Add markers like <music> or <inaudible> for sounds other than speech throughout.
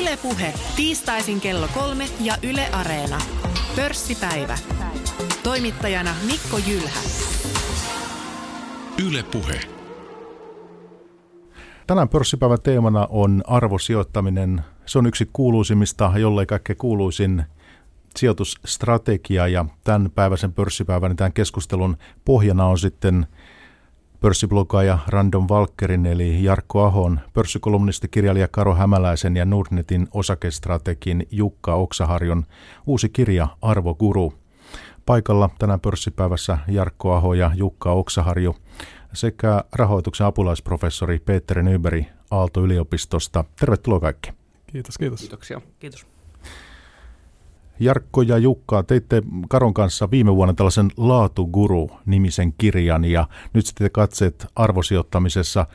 Ylepuhe tiistaisin kello kolme ja Yle Areena. Pörssipäivä. Toimittajana Mikko Jylhä. Ylepuhe. Tänään pörssipäivän teemana on arvosijoittaminen. Se on yksi kuuluisimmista, jollei kaikkein kuuluisin sijoitusstrategia ja tämän päiväisen pörssipäivän tämän keskustelun pohjana on sitten pörssiblogaaja Random Valkerin eli Jarkko Ahon, pörssikolumnisti kirjailija Karo Hämäläisen ja Nordnetin osakestrategin Jukka Oksaharjon uusi kirja Arvoguru. Paikalla tänään pörssipäivässä Jarkko Aho ja Jukka Oksaharju sekä rahoituksen apulaisprofessori Peter Nyberg Aalto-yliopistosta. Tervetuloa kaikki. Kiitos, kiitos. Kiitoksia. Kiitos. Jarkko ja Jukka, teitte Karon kanssa viime vuonna tällaisen Laatuguru-nimisen kirjan ja nyt sitten katseet arvosijoittamisessa.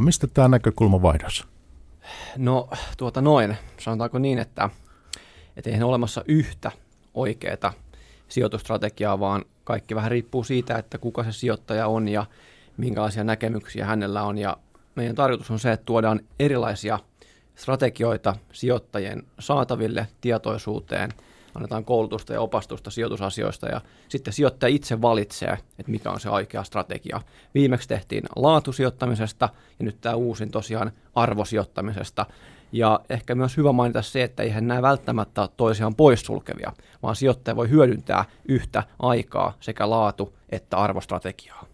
Mistä tämä näkökulma vaihdos? No tuota noin, sanotaanko niin, että, että eihän olemassa yhtä oikeaa sijoitustrategiaa, vaan kaikki vähän riippuu siitä, että kuka se sijoittaja on ja minkälaisia näkemyksiä hänellä on. Ja meidän tarkoitus on se, että tuodaan erilaisia strategioita sijoittajien saataville, tietoisuuteen – annetaan koulutusta ja opastusta sijoitusasioista ja sitten sijoittaja itse valitsee, että mikä on se oikea strategia. Viimeksi tehtiin laatusijoittamisesta ja nyt tämä uusin tosiaan arvosijoittamisesta. Ja ehkä myös hyvä mainita se, että eihän nämä välttämättä ole toisiaan poissulkevia, vaan sijoittaja voi hyödyntää yhtä aikaa sekä laatu- että arvostrategiaa.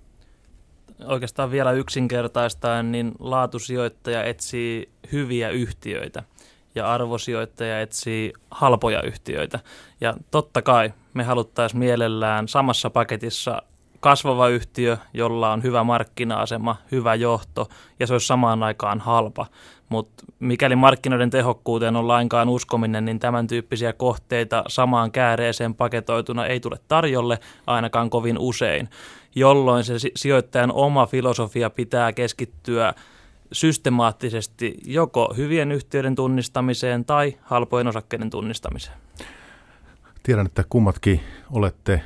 Oikeastaan vielä yksinkertaistaen, niin laatusijoittaja etsii hyviä yhtiöitä – ja arvosijoittaja etsii halpoja yhtiöitä. Ja totta kai me haluttaisiin mielellään samassa paketissa kasvava yhtiö, jolla on hyvä markkina-asema, hyvä johto ja se olisi samaan aikaan halpa. Mutta mikäli markkinoiden tehokkuuteen on lainkaan uskominen, niin tämän tyyppisiä kohteita samaan kääreeseen paketoituna ei tule tarjolle ainakaan kovin usein, jolloin se sijoittajan oma filosofia pitää keskittyä – systemaattisesti joko hyvien yhtiöiden tunnistamiseen tai halpojen osakkeiden tunnistamiseen. Tiedän, että kummatkin olette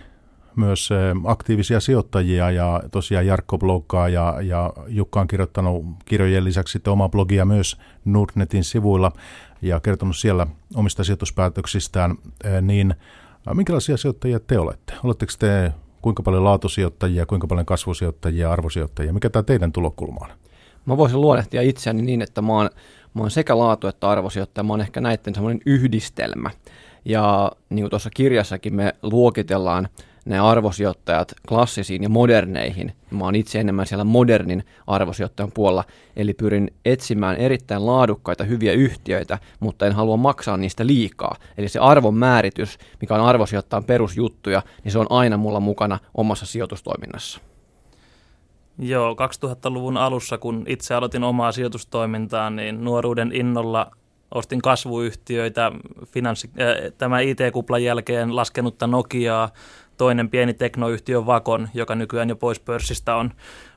myös aktiivisia sijoittajia ja tosiaan Jarkko bloggaa ja, ja Jukka on kirjoittanut kirjojen lisäksi sitten omaa blogia myös Nordnetin sivuilla ja kertonut siellä omista sijoituspäätöksistään, niin minkälaisia sijoittajia te olette? Oletteko te kuinka paljon laatusijoittajia, kuinka paljon kasvusijoittajia, arvosijoittajia? Mikä tämä teidän tulokulma on? Mä voisin luonnehtia itseäni niin, että mä oon, mä oon sekä laatu- että arvosijoittaja. Mä oon ehkä näiden semmoinen yhdistelmä. Ja niin kuin tuossa kirjassakin me luokitellaan ne arvosijoittajat klassisiin ja moderneihin. Mä oon itse enemmän siellä modernin arvosijoittajan puolella, eli pyrin etsimään erittäin laadukkaita hyviä yhtiöitä, mutta en halua maksaa niistä liikaa. Eli se arvon määritys, mikä on arvosijoittajan perusjuttuja, niin se on aina mulla mukana omassa sijoitustoiminnassa. Joo, 2000-luvun alussa, kun itse aloitin omaa sijoitustoimintaa, niin nuoruuden innolla ostin kasvuyhtiöitä, finanssi, äh, tämä IT-kuplan jälkeen laskenutta Nokiaa, toinen pieni teknoyhtiö Vakon, joka nykyään jo pois pörssistä on,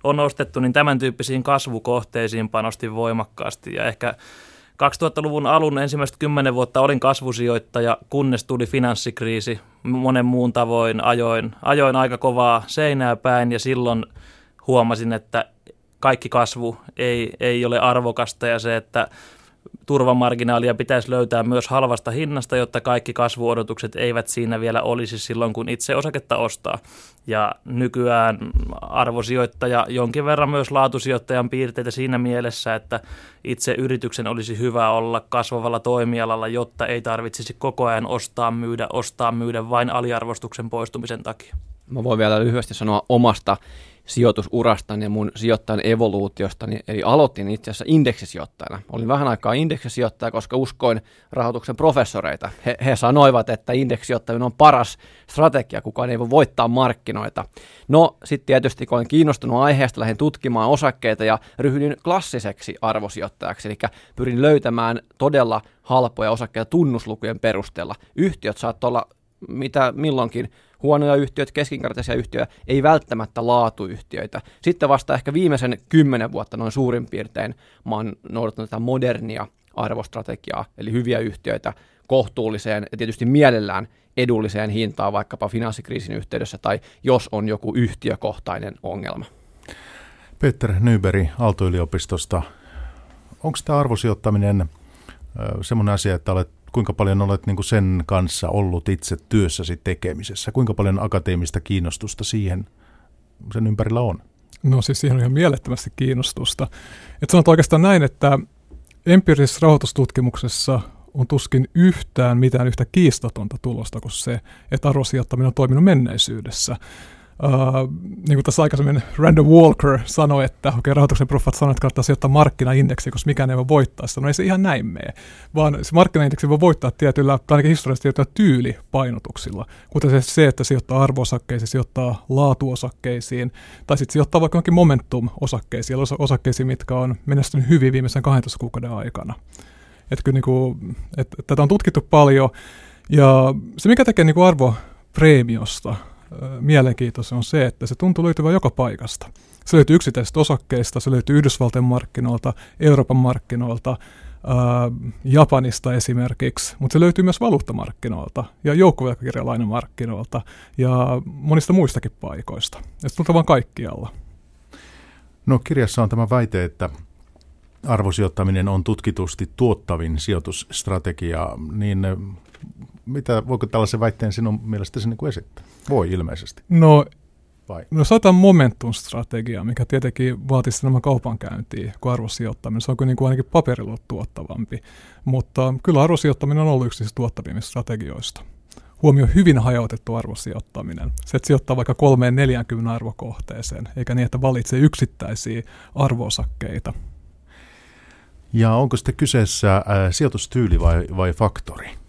on ostettu, niin tämän tyyppisiin kasvukohteisiin panostin voimakkaasti ja ehkä 2000-luvun alun ensimmäiset kymmenen vuotta olin kasvusijoittaja, kunnes tuli finanssikriisi. Monen muun tavoin ajoin, ajoin aika kovaa seinää päin ja silloin – huomasin, että kaikki kasvu ei, ei ole arvokasta ja se, että turvamarginaalia pitäisi löytää myös halvasta hinnasta, jotta kaikki kasvuodotukset eivät siinä vielä olisi silloin, kun itse osaketta ostaa. Ja nykyään arvosijoittaja jonkin verran myös laatusijoittajan piirteitä siinä mielessä, että itse yrityksen olisi hyvä olla kasvavalla toimialalla, jotta ei tarvitsisi koko ajan ostaa, myydä, ostaa, myydä vain aliarvostuksen poistumisen takia. Mä voin vielä lyhyesti sanoa omasta sijoitusurastani ja mun sijoittajan evoluutiostani, eli aloitin itse asiassa indeksisijoittajana. Olin vähän aikaa indeksisijoittaja, koska uskoin rahoituksen professoreita. He, he sanoivat, että indeksisijoittaminen on paras strategia, kukaan ei voi voittaa markkinoita. No sitten tietysti, kun olen kiinnostunut aiheesta, lähdin tutkimaan osakkeita ja ryhdyin klassiseksi arvosijoittajaksi, eli pyrin löytämään todella halpoja osakkeita tunnuslukujen perusteella. Yhtiöt saattaa olla mitä milloinkin huonoja yhtiöitä, keskinkertaisia yhtiöitä, ei välttämättä laatuyhtiöitä. Sitten vasta ehkä viimeisen kymmenen vuotta noin suurin piirtein mä oon noudattanut tätä modernia arvostrategiaa, eli hyviä yhtiöitä kohtuulliseen ja tietysti mielellään edulliseen hintaan vaikkapa finanssikriisin yhteydessä tai jos on joku yhtiökohtainen ongelma. Peter Nyberg Aalto-yliopistosta. Onko tämä arvosijoittaminen semmoinen asia, että olet, kuinka paljon olet niin kuin sen kanssa ollut itse työssäsi tekemisessä? Kuinka paljon akateemista kiinnostusta siihen sen ympärillä on? No siis siihen on ihan mielettömästi kiinnostusta. Et sanotaan oikeastaan näin, että empiirisessä rahoitustutkimuksessa on tuskin yhtään mitään yhtä kiistatonta tulosta kuin se, että arvosijoittaminen on toiminut menneisyydessä. Uh, niin kuin tässä aikaisemmin Randall Walker sanoi, että okei, okay, rahoituksen proffat sanoi, että kannattaa sijoittaa markkinaindeksi, koska mikään ei voi voittaa sitä. No ei se ihan näin mene, vaan se markkinaindeksi voi voittaa tietyllä, tai ainakin historiallisesti tietyllä tyylipainotuksilla, kuten se, se että sijoittaa arvoosakkeisiin, sijoittaa laatuosakkeisiin, tai sitten sijoittaa vaikka johonkin momentum-osakkeisiin, osakkeisiin, mitkä on menestynyt hyvin viimeisen 12 kuukauden aikana. Että kyllä niin kuin, että tätä on tutkittu paljon, ja se mikä tekee niin kuin arvopreemiosta mielenkiintoista on se, että se tuntuu löytyvän joka paikasta. Se löytyy yksittäisistä osakkeista, se löytyy Yhdysvaltain markkinoilta, Euroopan markkinoilta, Japanista esimerkiksi, mutta se löytyy myös valuuttamarkkinoilta ja joukkovelkakirjalainamarkkinoilta ja monista muistakin paikoista. Ja se tuntuu vain kaikkialla. No kirjassa on tämä väite, että arvosijoittaminen on tutkitusti tuottavin sijoitusstrategia, niin mitä, voiko tällaisen väitteen sinun mielestäsi niin kuin esittää? Voi ilmeisesti. No, Vai? no saatan momentum-strategia, mikä tietenkin vaatisi enemmän kaupankäyntiä kuin arvosijoittaminen. Se on kuin, niin kuin ainakin paperilla tuottavampi. Mutta kyllä arvosijoittaminen on ollut yksi siis tuottavimmista strategioista. Huomio hyvin hajautettu arvosijoittaminen. Se, että sijoittaa vaikka kolmeen 40 arvokohteeseen, eikä niin, että valitsee yksittäisiä arvosakkeita. Ja onko sitten kyseessä äh, sijoitustyyli vai, vai faktori?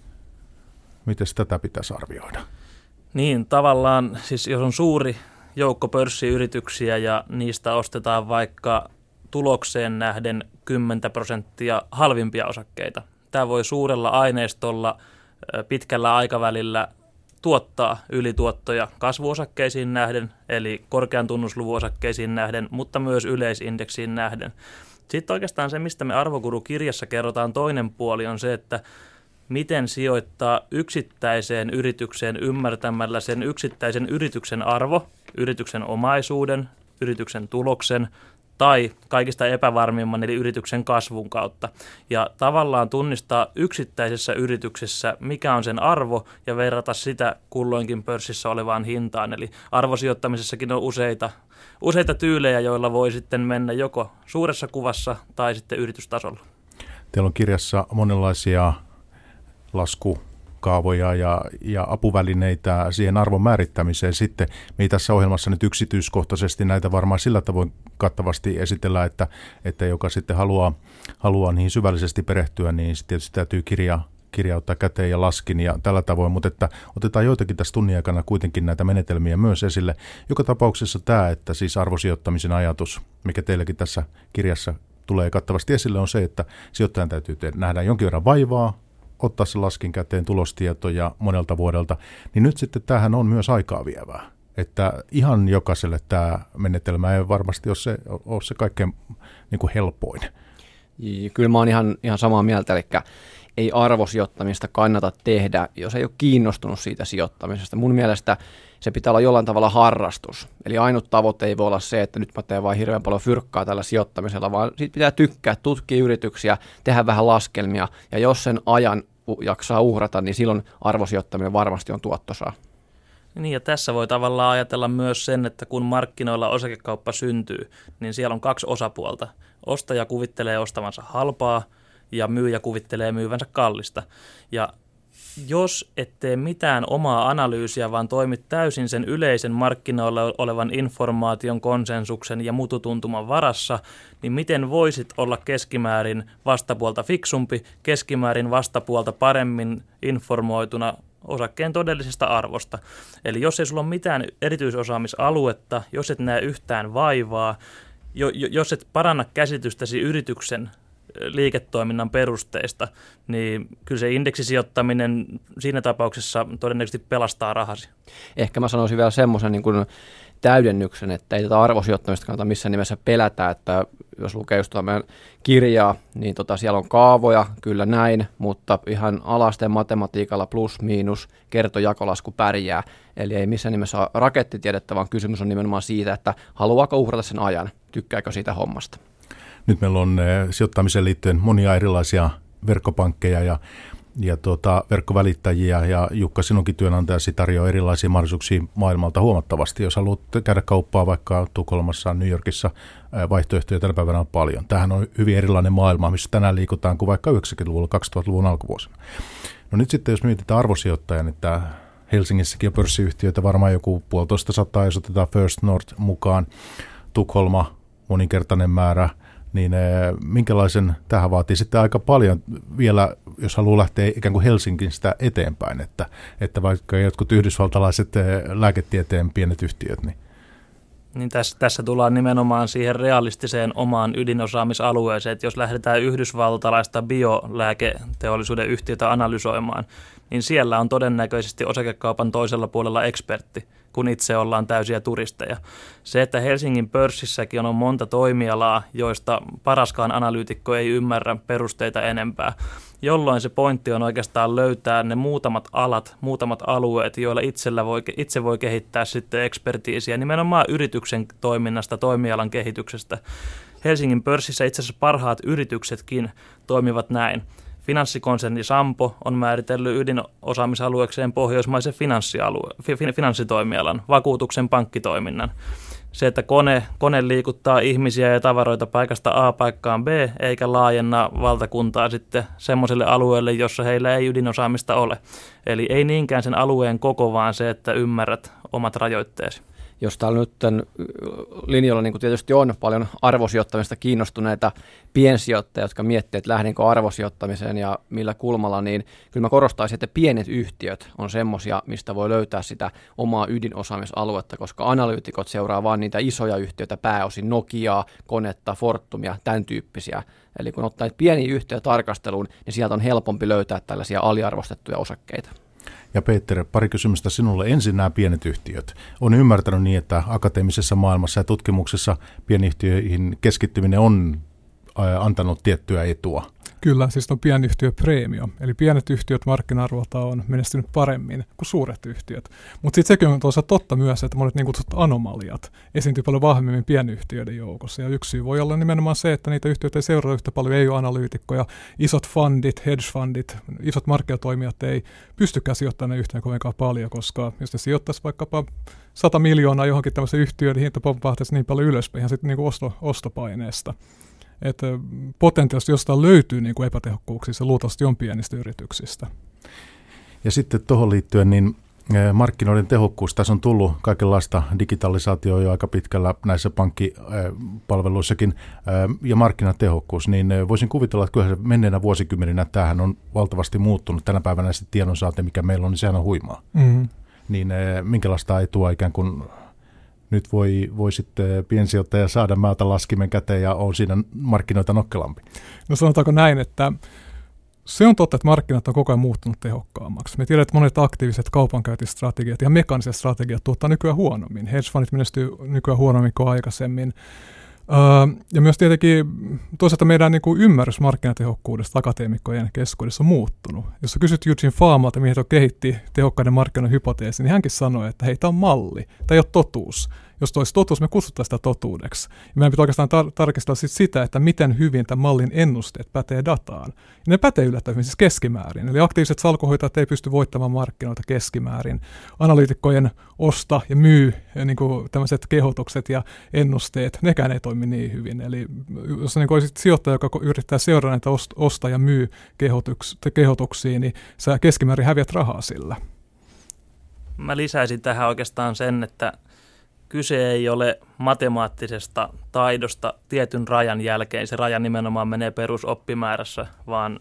Miten tätä pitäisi arvioida? Niin, tavallaan siis jos on suuri joukko pörssiyrityksiä ja niistä ostetaan vaikka tulokseen nähden 10 prosenttia halvimpia osakkeita. Tämä voi suurella aineistolla pitkällä aikavälillä tuottaa ylituottoja kasvuosakkeisiin nähden, eli korkean tunnusluvun osakkeisiin nähden, mutta myös yleisindeksiin nähden. Sitten oikeastaan se, mistä me Arvokuru-kirjassa kerrotaan toinen puoli, on se, että miten sijoittaa yksittäiseen yritykseen ymmärtämällä sen yksittäisen yrityksen arvo, yrityksen omaisuuden, yrityksen tuloksen tai kaikista epävarmimman eli yrityksen kasvun kautta. Ja tavallaan tunnistaa yksittäisessä yrityksessä, mikä on sen arvo ja verrata sitä kulloinkin pörssissä olevaan hintaan. Eli arvosijoittamisessakin on useita, useita tyylejä, joilla voi sitten mennä joko suuressa kuvassa tai sitten yritystasolla. Teillä on kirjassa monenlaisia lasku kaavoja ja, ja apuvälineitä siihen arvon määrittämiseen. Sitten me ei tässä ohjelmassa nyt yksityiskohtaisesti näitä varmaan sillä tavoin kattavasti esitellä, että, että joka sitten haluaa, haluaa niihin syvällisesti perehtyä, niin sitten tietysti täytyy kirja, kirjauttaa käteen ja laskin ja tällä tavoin, mutta että otetaan joitakin tässä tunnin aikana kuitenkin näitä menetelmiä myös esille. Joka tapauksessa tämä, että siis arvosijoittamisen ajatus, mikä teilläkin tässä kirjassa tulee kattavasti esille, on se, että sijoittajan täytyy nähdä jonkin verran vaivaa, ottaa se laskin käteen tulostietoja monelta vuodelta, niin nyt sitten tämähän on myös aikaa vievää. Että ihan jokaiselle tämä menetelmä ei varmasti ole se, ole se kaikkein niin kuin helpoin. Kyllä mä oon ihan, ihan samaa mieltä, eli ei arvosijoittamista kannata tehdä, jos ei ole kiinnostunut siitä sijoittamisesta. Mun mielestä se pitää olla jollain tavalla harrastus. Eli ainut tavoite ei voi olla se, että nyt mä teen vain hirveän paljon fyrkkaa tällä sijoittamisella, vaan siitä pitää tykkää, tutkia yrityksiä, tehdä vähän laskelmia, ja jos sen ajan jaksaa uhrata, niin silloin arvosijoittaminen varmasti on tuottosaa. Niin ja tässä voi tavallaan ajatella myös sen, että kun markkinoilla osakekauppa syntyy, niin siellä on kaksi osapuolta. Ostaja kuvittelee ostavansa halpaa ja myyjä kuvittelee myyvänsä kallista. Ja jos et tee mitään omaa analyysiä, vaan toimit täysin sen yleisen markkinoilla olevan informaation, konsensuksen ja mututuntuman varassa, niin miten voisit olla keskimäärin vastapuolta fiksumpi, keskimäärin vastapuolta paremmin informoituna osakkeen todellisesta arvosta. Eli jos ei sulla ole mitään erityisosaamisaluetta, jos et näe yhtään vaivaa, jo, jos et paranna käsitystäsi yrityksen liiketoiminnan perusteista, niin kyllä se indeksisijoittaminen siinä tapauksessa todennäköisesti pelastaa rahasi. Ehkä mä sanoisin vielä semmoisen niin kuin täydennyksen, että ei tätä arvosijoittamista kannata missään nimessä pelätä, että jos lukee just meidän kirjaa, niin tota, siellä on kaavoja, kyllä näin, mutta ihan alasten matematiikalla plus miinus kertojakolasku pärjää. Eli ei missään nimessä ole rakettitiedettä, vaan kysymys on nimenomaan siitä, että haluaako uhrata sen ajan, tykkääkö siitä hommasta. Nyt meillä on eh, sijoittamiseen liittyen monia erilaisia verkkopankkeja ja ja tuota, verkkovälittäjiä ja Jukka sinunkin työnantajasi tarjoaa erilaisia mahdollisuuksia maailmalta huomattavasti. Jos haluat käydä kauppaa vaikka Tukholmassa, New Yorkissa, vaihtoehtoja tänä päivänä on paljon. Tähän on hyvin erilainen maailma, missä tänään liikutaan kuin vaikka 90-luvulla, 2000-luvun alkuvuosina. No nyt sitten jos mietitään arvosijoittajan, että Helsingissäkin on pörssiyhtiöitä varmaan joku puolitoista sataa, jos otetaan First North mukaan, Tukholma moninkertainen määrä – niin eh, minkälaisen, tähän vaatii sitten aika paljon vielä, jos haluaa lähteä ikään kuin Helsingistä eteenpäin, että, että vaikka jotkut yhdysvaltalaiset eh, lääketieteen pienet yhtiöt, niin niin tässä, tässä tullaan nimenomaan siihen realistiseen omaan ydinosaamisalueeseen, että jos lähdetään yhdysvaltalaista biolääketeollisuuden yhtiötä analysoimaan, niin siellä on todennäköisesti osakekaupan toisella puolella ekspertti, kun itse ollaan täysiä turisteja. Se, että Helsingin pörssissäkin on monta toimialaa, joista paraskaan analyytikko ei ymmärrä perusteita enempää, jolloin se pointti on oikeastaan löytää ne muutamat alat, muutamat alueet, joilla itsellä voi, itse voi kehittää sitten ekspertiisiä nimenomaan yrityksen toiminnasta, toimialan kehityksestä. Helsingin pörssissä itse asiassa parhaat yrityksetkin toimivat näin. Finanssikonserni Sampo on määritellyt ydinosaamisalueekseen pohjoismaisen finanssialue, finanssitoimialan, vakuutuksen pankkitoiminnan. Se, että kone, kone liikuttaa ihmisiä ja tavaroita paikasta A paikkaan B, eikä laajenna valtakuntaa sitten semmoiselle alueelle, jossa heillä ei ydinosaamista ole. Eli ei niinkään sen alueen koko, vaan se, että ymmärrät omat rajoitteesi jos täällä nyt linjalla niin tietysti on paljon arvosijoittamista kiinnostuneita piensijoittajia, jotka miettivät, että lähdenkö arvosijoittamiseen ja millä kulmalla, niin kyllä mä korostaisin, että pienet yhtiöt on semmoisia, mistä voi löytää sitä omaa ydinosaamisaluetta, koska analyytikot seuraa vain niitä isoja yhtiöitä, pääosin Nokiaa, Konetta, Fortumia, tämän tyyppisiä. Eli kun ottaa pieniä yhtiöitä tarkasteluun, niin sieltä on helpompi löytää tällaisia aliarvostettuja osakkeita. Ja Peter, pari kysymystä sinulle. Ensin nämä pienet yhtiöt. On ymmärtänyt niin, että akateemisessa maailmassa ja tutkimuksessa pienyhtiöihin keskittyminen on antanut tiettyä etua. Kyllä, siis on pienyhtiö premio. Eli pienet yhtiöt markkina-arvolta on menestynyt paremmin kuin suuret yhtiöt. Mutta sitten sekin on toisaalta totta myös, että monet niin kutsutut anomaliat esiintyy paljon vahvemmin pienyhtiöiden joukossa. Ja yksi syy voi olla nimenomaan se, että niitä yhtiöitä ei seurata yhtä paljon, ei ole analyytikkoja. Isot fundit, hedge fundit, isot markkinatoimijat ei pystykään sijoittamaan yhteen kovinkaan paljon, koska jos ne sijoittaisi vaikkapa 100 miljoonaa johonkin tämmöiseen yhtiöön, niin hinta pompahtaisi niin paljon ylöspäin ihan sitten niin osto, ostopaineesta että potentiaalisesti jostain löytyy niin kuin epätehokkuuksia, se luultavasti on pienistä yrityksistä. Ja sitten tuohon liittyen, niin markkinoiden tehokkuus. Tässä on tullut kaikenlaista digitalisaatioa jo aika pitkällä näissä pankkipalveluissakin ja markkinatehokkuus, niin voisin kuvitella, että kyllä menneenä vuosikymmeninä tämähän on valtavasti muuttunut. Tänä päivänä se tiedonsaanti, mikä meillä on, niin sehän on huimaa. Mm-hmm. Niin minkälaista etua ikään kuin nyt voi, voi sitten piensijoittaja saada määltä laskimen käteen ja on siinä markkinoita nokkelampi? No sanotaanko näin, että se on totta, että markkinat on koko ajan muuttunut tehokkaammaksi. Me tiedämme, että monet aktiiviset kaupankäyntistrategiat ja mekaniset strategiat tuottaa nykyään huonommin. Hedge fundit menestyy nykyään huonommin kuin aikaisemmin. Ja myös tietenkin toisaalta meidän niin kuin ymmärrys markkinatehokkuudesta akateemikkojen keskuudessa on muuttunut. Jos sä kysyt Eugene Faamalta, mihin hän kehitti tehokkaiden markkinoiden hypoteesi, niin hänkin sanoi, että hei, tämä on malli, tämä ei ole totuus jos toisi totuus, me kutsutaan sitä totuudeksi. Ja meidän pitää oikeastaan tar- tarkistaa sit sitä, että miten hyvin tämän mallin ennusteet pätee dataan. Ja ne pätee yllättävän siis keskimäärin. Eli aktiiviset salkuhoitajat ei pysty voittamaan markkinoita keskimäärin. Analyytikkojen osta ja myy niin kuin tämmöiset kehotukset ja ennusteet, nekään ei toimi niin hyvin. Eli jos niin olisit sijoittaja, joka yrittää seurata näitä osta ja myy kehotuks- kehotuksia, niin sä keskimäärin häviät rahaa sillä. Mä lisäisin tähän oikeastaan sen, että kyse ei ole matemaattisesta taidosta tietyn rajan jälkeen. Se raja nimenomaan menee perusoppimäärässä, vaan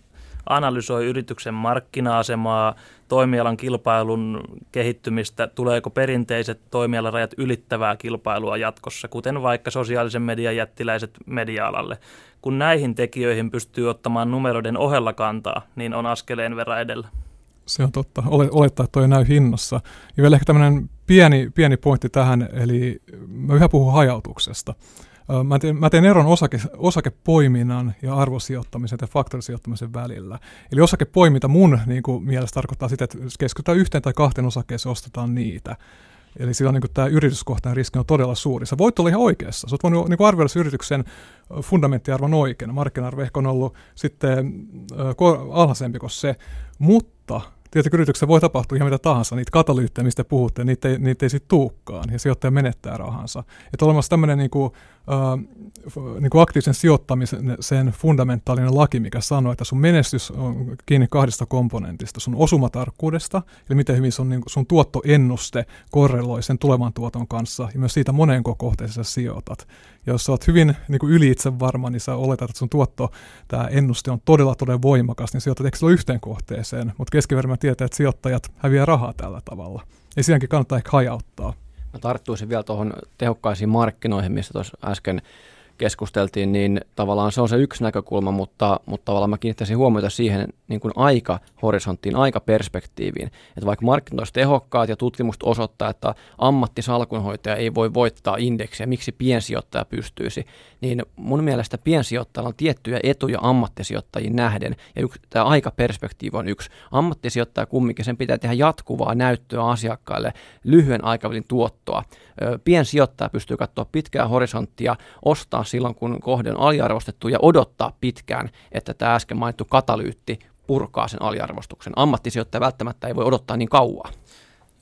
analysoi yrityksen markkina-asemaa, toimialan kilpailun kehittymistä, tuleeko perinteiset toimialarajat ylittävää kilpailua jatkossa, kuten vaikka sosiaalisen median jättiläiset media-alalle. Kun näihin tekijöihin pystyy ottamaan numeroiden ohella kantaa, niin on askeleen verran edellä. Se on totta. Olettaa, että toi näy hinnassa. Ja vielä ehkä tämmöinen pieni, pieni pointti tähän, eli mä yhä puhun hajautuksesta. Mä teen, mä teen eron osake, osakepoiminnan ja arvosijoittamisen ja faktorisijoittamisen välillä. Eli osakepoiminta mun niin kuin, mielestä tarkoittaa sitä, että keskitytään yhteen tai kahteen osakkeeseen ostetaan niitä. Eli silloin niin tämä yrityskohtainen riski on todella suuri. Sä voit olla ihan oikeassa. Sä oot voinut niin arvioida sen yrityksen fundamenttiarvon oikein. Markkina-arvo ehkä on ollut sitten äh, alhaisempi kuin se, mutta tietenkin yrityksessä voi tapahtua ihan mitä tahansa, niitä katalyyttejä, mistä puhutte, niitä ei, niitä ei sitten tuukkaan, ja sijoittaja menettää rahansa. Että olemassa tämmöinen niin niin kuin aktiivisen sijoittamisen sen fundamentaalinen laki, mikä sanoo, että sun menestys on kiinni kahdesta komponentista, sun osumatarkkuudesta, eli miten hyvin sun, niin sun tuottoennuste korreloi sen tulevan tuoton kanssa, ja myös siitä monenko kohteeseen sijoitat. Ja jos sä oot hyvin niin kuin yli itse varma, niin sä oletat, että sun tuotto, tämä ennuste on todella todella voimakas, niin sijoitat ehkä yhteen kohteeseen, mutta keskiverran tietää, että sijoittajat häviää rahaa tällä tavalla. Ja siinäkin kannattaa ehkä hajauttaa. Mä tarttuisin vielä tuohon tehokkaisiin markkinoihin, mistä tuossa äsken keskusteltiin, niin tavallaan se on se yksi näkökulma, mutta, mutta tavallaan mä kiinnittäisin huomiota siihen niin kuin aikahorisonttiin, aikaperspektiiviin. Että vaikka markkinat olisivat tehokkaat ja tutkimukset osoittaa, että ammattisalkunhoitaja ei voi voittaa indeksiä, miksi piensijoittaja pystyisi, niin mun mielestä piensijoittajalla on tiettyjä etuja ammattisijoittajiin nähden, ja yksi, tämä aikaperspektiivi on yksi. Ammattisijoittaja kumminkin, sen pitää tehdä jatkuvaa näyttöä asiakkaille, lyhyen aikavälin tuottoa. Piensijoittaja pystyy katsoa pitkää horisonttia, ostaa silloin, kun kohde on aliarvostettu, ja odottaa pitkään, että tämä äsken mainittu katalyytti purkaa sen aliarvostuksen. Ammattisijoittaja välttämättä ei voi odottaa niin kauan.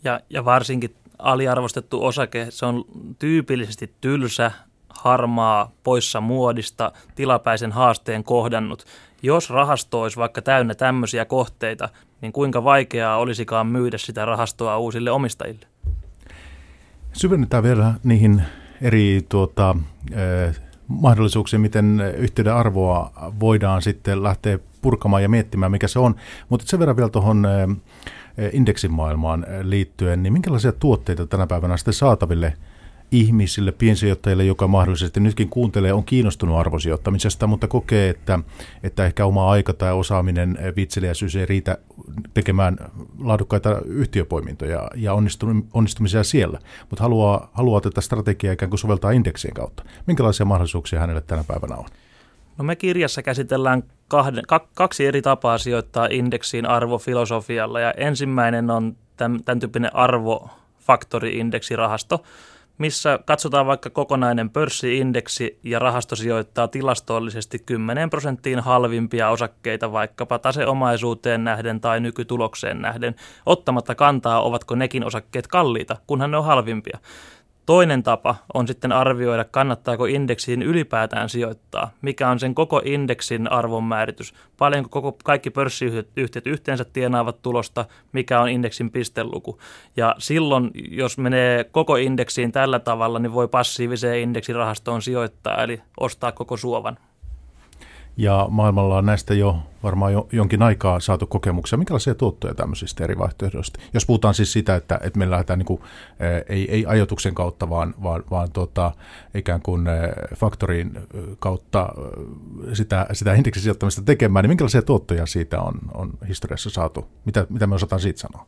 Ja, ja varsinkin aliarvostettu osake, se on tyypillisesti tylsä, harmaa, poissa muodista, tilapäisen haasteen kohdannut. Jos rahasto olisi vaikka täynnä tämmöisiä kohteita, niin kuinka vaikeaa olisikaan myydä sitä rahastoa uusille omistajille? Syvennetään vielä niihin eri tuota, eh, mahdollisuuksiin, miten yhteyden arvoa voidaan sitten lähteä purkamaan ja miettimään, mikä se on. Mutta sen verran vielä tuohon indeksimaailmaan liittyen, niin minkälaisia tuotteita tänä päivänä sitten saataville ihmisille, piensijoittajille, joka mahdollisesti nytkin kuuntelee, on kiinnostunut arvosijoittamisesta, mutta kokee, että, että ehkä oma aika tai osaaminen, vitseliäisyys ei riitä tekemään laadukkaita yhtiöpoimintoja ja onnistumisia siellä, mutta haluaa, haluaa tätä strategiaa ikään kuin soveltaa indeksien kautta. Minkälaisia mahdollisuuksia hänelle tänä päivänä on? No me kirjassa käsitellään kahden, kaksi eri tapaa sijoittaa indeksiin arvofilosofialla ja ensimmäinen on tämän, tämän tyyppinen arvofaktori-indeksirahasto, missä katsotaan vaikka kokonainen pörssiindeksi ja rahasto sijoittaa tilastollisesti 10 prosenttiin halvimpia osakkeita vaikkapa taseomaisuuteen nähden tai nykytulokseen nähden, ottamatta kantaa, ovatko nekin osakkeet kalliita, kunhan ne on halvimpia. Toinen tapa on sitten arvioida, kannattaako indeksiin ylipäätään sijoittaa, mikä on sen koko indeksin arvonmääritys, paljonko koko, kaikki pörssiyhtiöt yhteensä tienaavat tulosta, mikä on indeksin pisteluku. Ja silloin, jos menee koko indeksiin tällä tavalla, niin voi passiiviseen indeksirahastoon sijoittaa, eli ostaa koko suovan ja maailmalla on näistä jo varmaan jo, jonkin aikaa saatu kokemuksia. Minkälaisia tuottoja tämmöisistä eri vaihtoehdoista? Jos puhutaan siis sitä, että, että me lähdetään niin kuin, ei, ei ajoituksen kautta, vaan, vaan, vaan tuota, ikään kuin faktorin kautta sitä, sitä indeksisijoittamista tekemään, niin minkälaisia tuottoja siitä on, on historiassa saatu? Mitä, mitä me osataan siitä sanoa?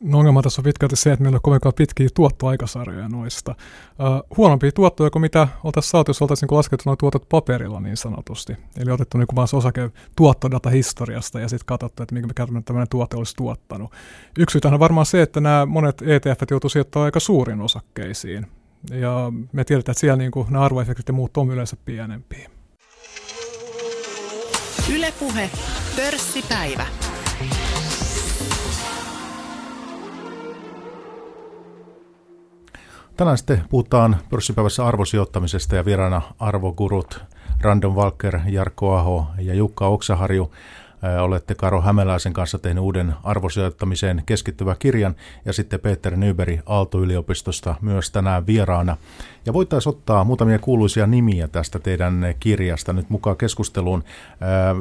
No ongelma tässä on pitkälti se, että meillä on kovinkaan pitkiä tuottoaikasarjoja noista. Uh, huonompia tuottoja kuin mitä oltaisiin saatu, jos oltaisiin niin laskettu nuo tuotot paperilla niin sanotusti. Eli otettu niin vaan osake tuottodata historiasta ja sitten katsottu, että minkä tämmöinen tuote olisi tuottanut. Yksi on varmaan se, että nämä monet ETF joutuu sijoittamaan aika suurin osakkeisiin. Ja me tiedetään, että siellä niin kuin, nämä arvoefektit ja muut on yleensä pienempiä. Ylepuhe pörssipäivä. Tänään sitten puhutaan pörssipäivässä arvosijoittamisesta ja vieraana arvogurut Random Walker, Jarkko Aho ja Jukka Oksaharju. Olette Karo Hämäläisen kanssa tehnyt uuden arvosijoittamiseen keskittyvä kirjan ja sitten Peter Nyberi Aalto-yliopistosta myös tänään vieraana. Ja voitaisiin ottaa muutamia kuuluisia nimiä tästä teidän kirjasta nyt mukaan keskusteluun.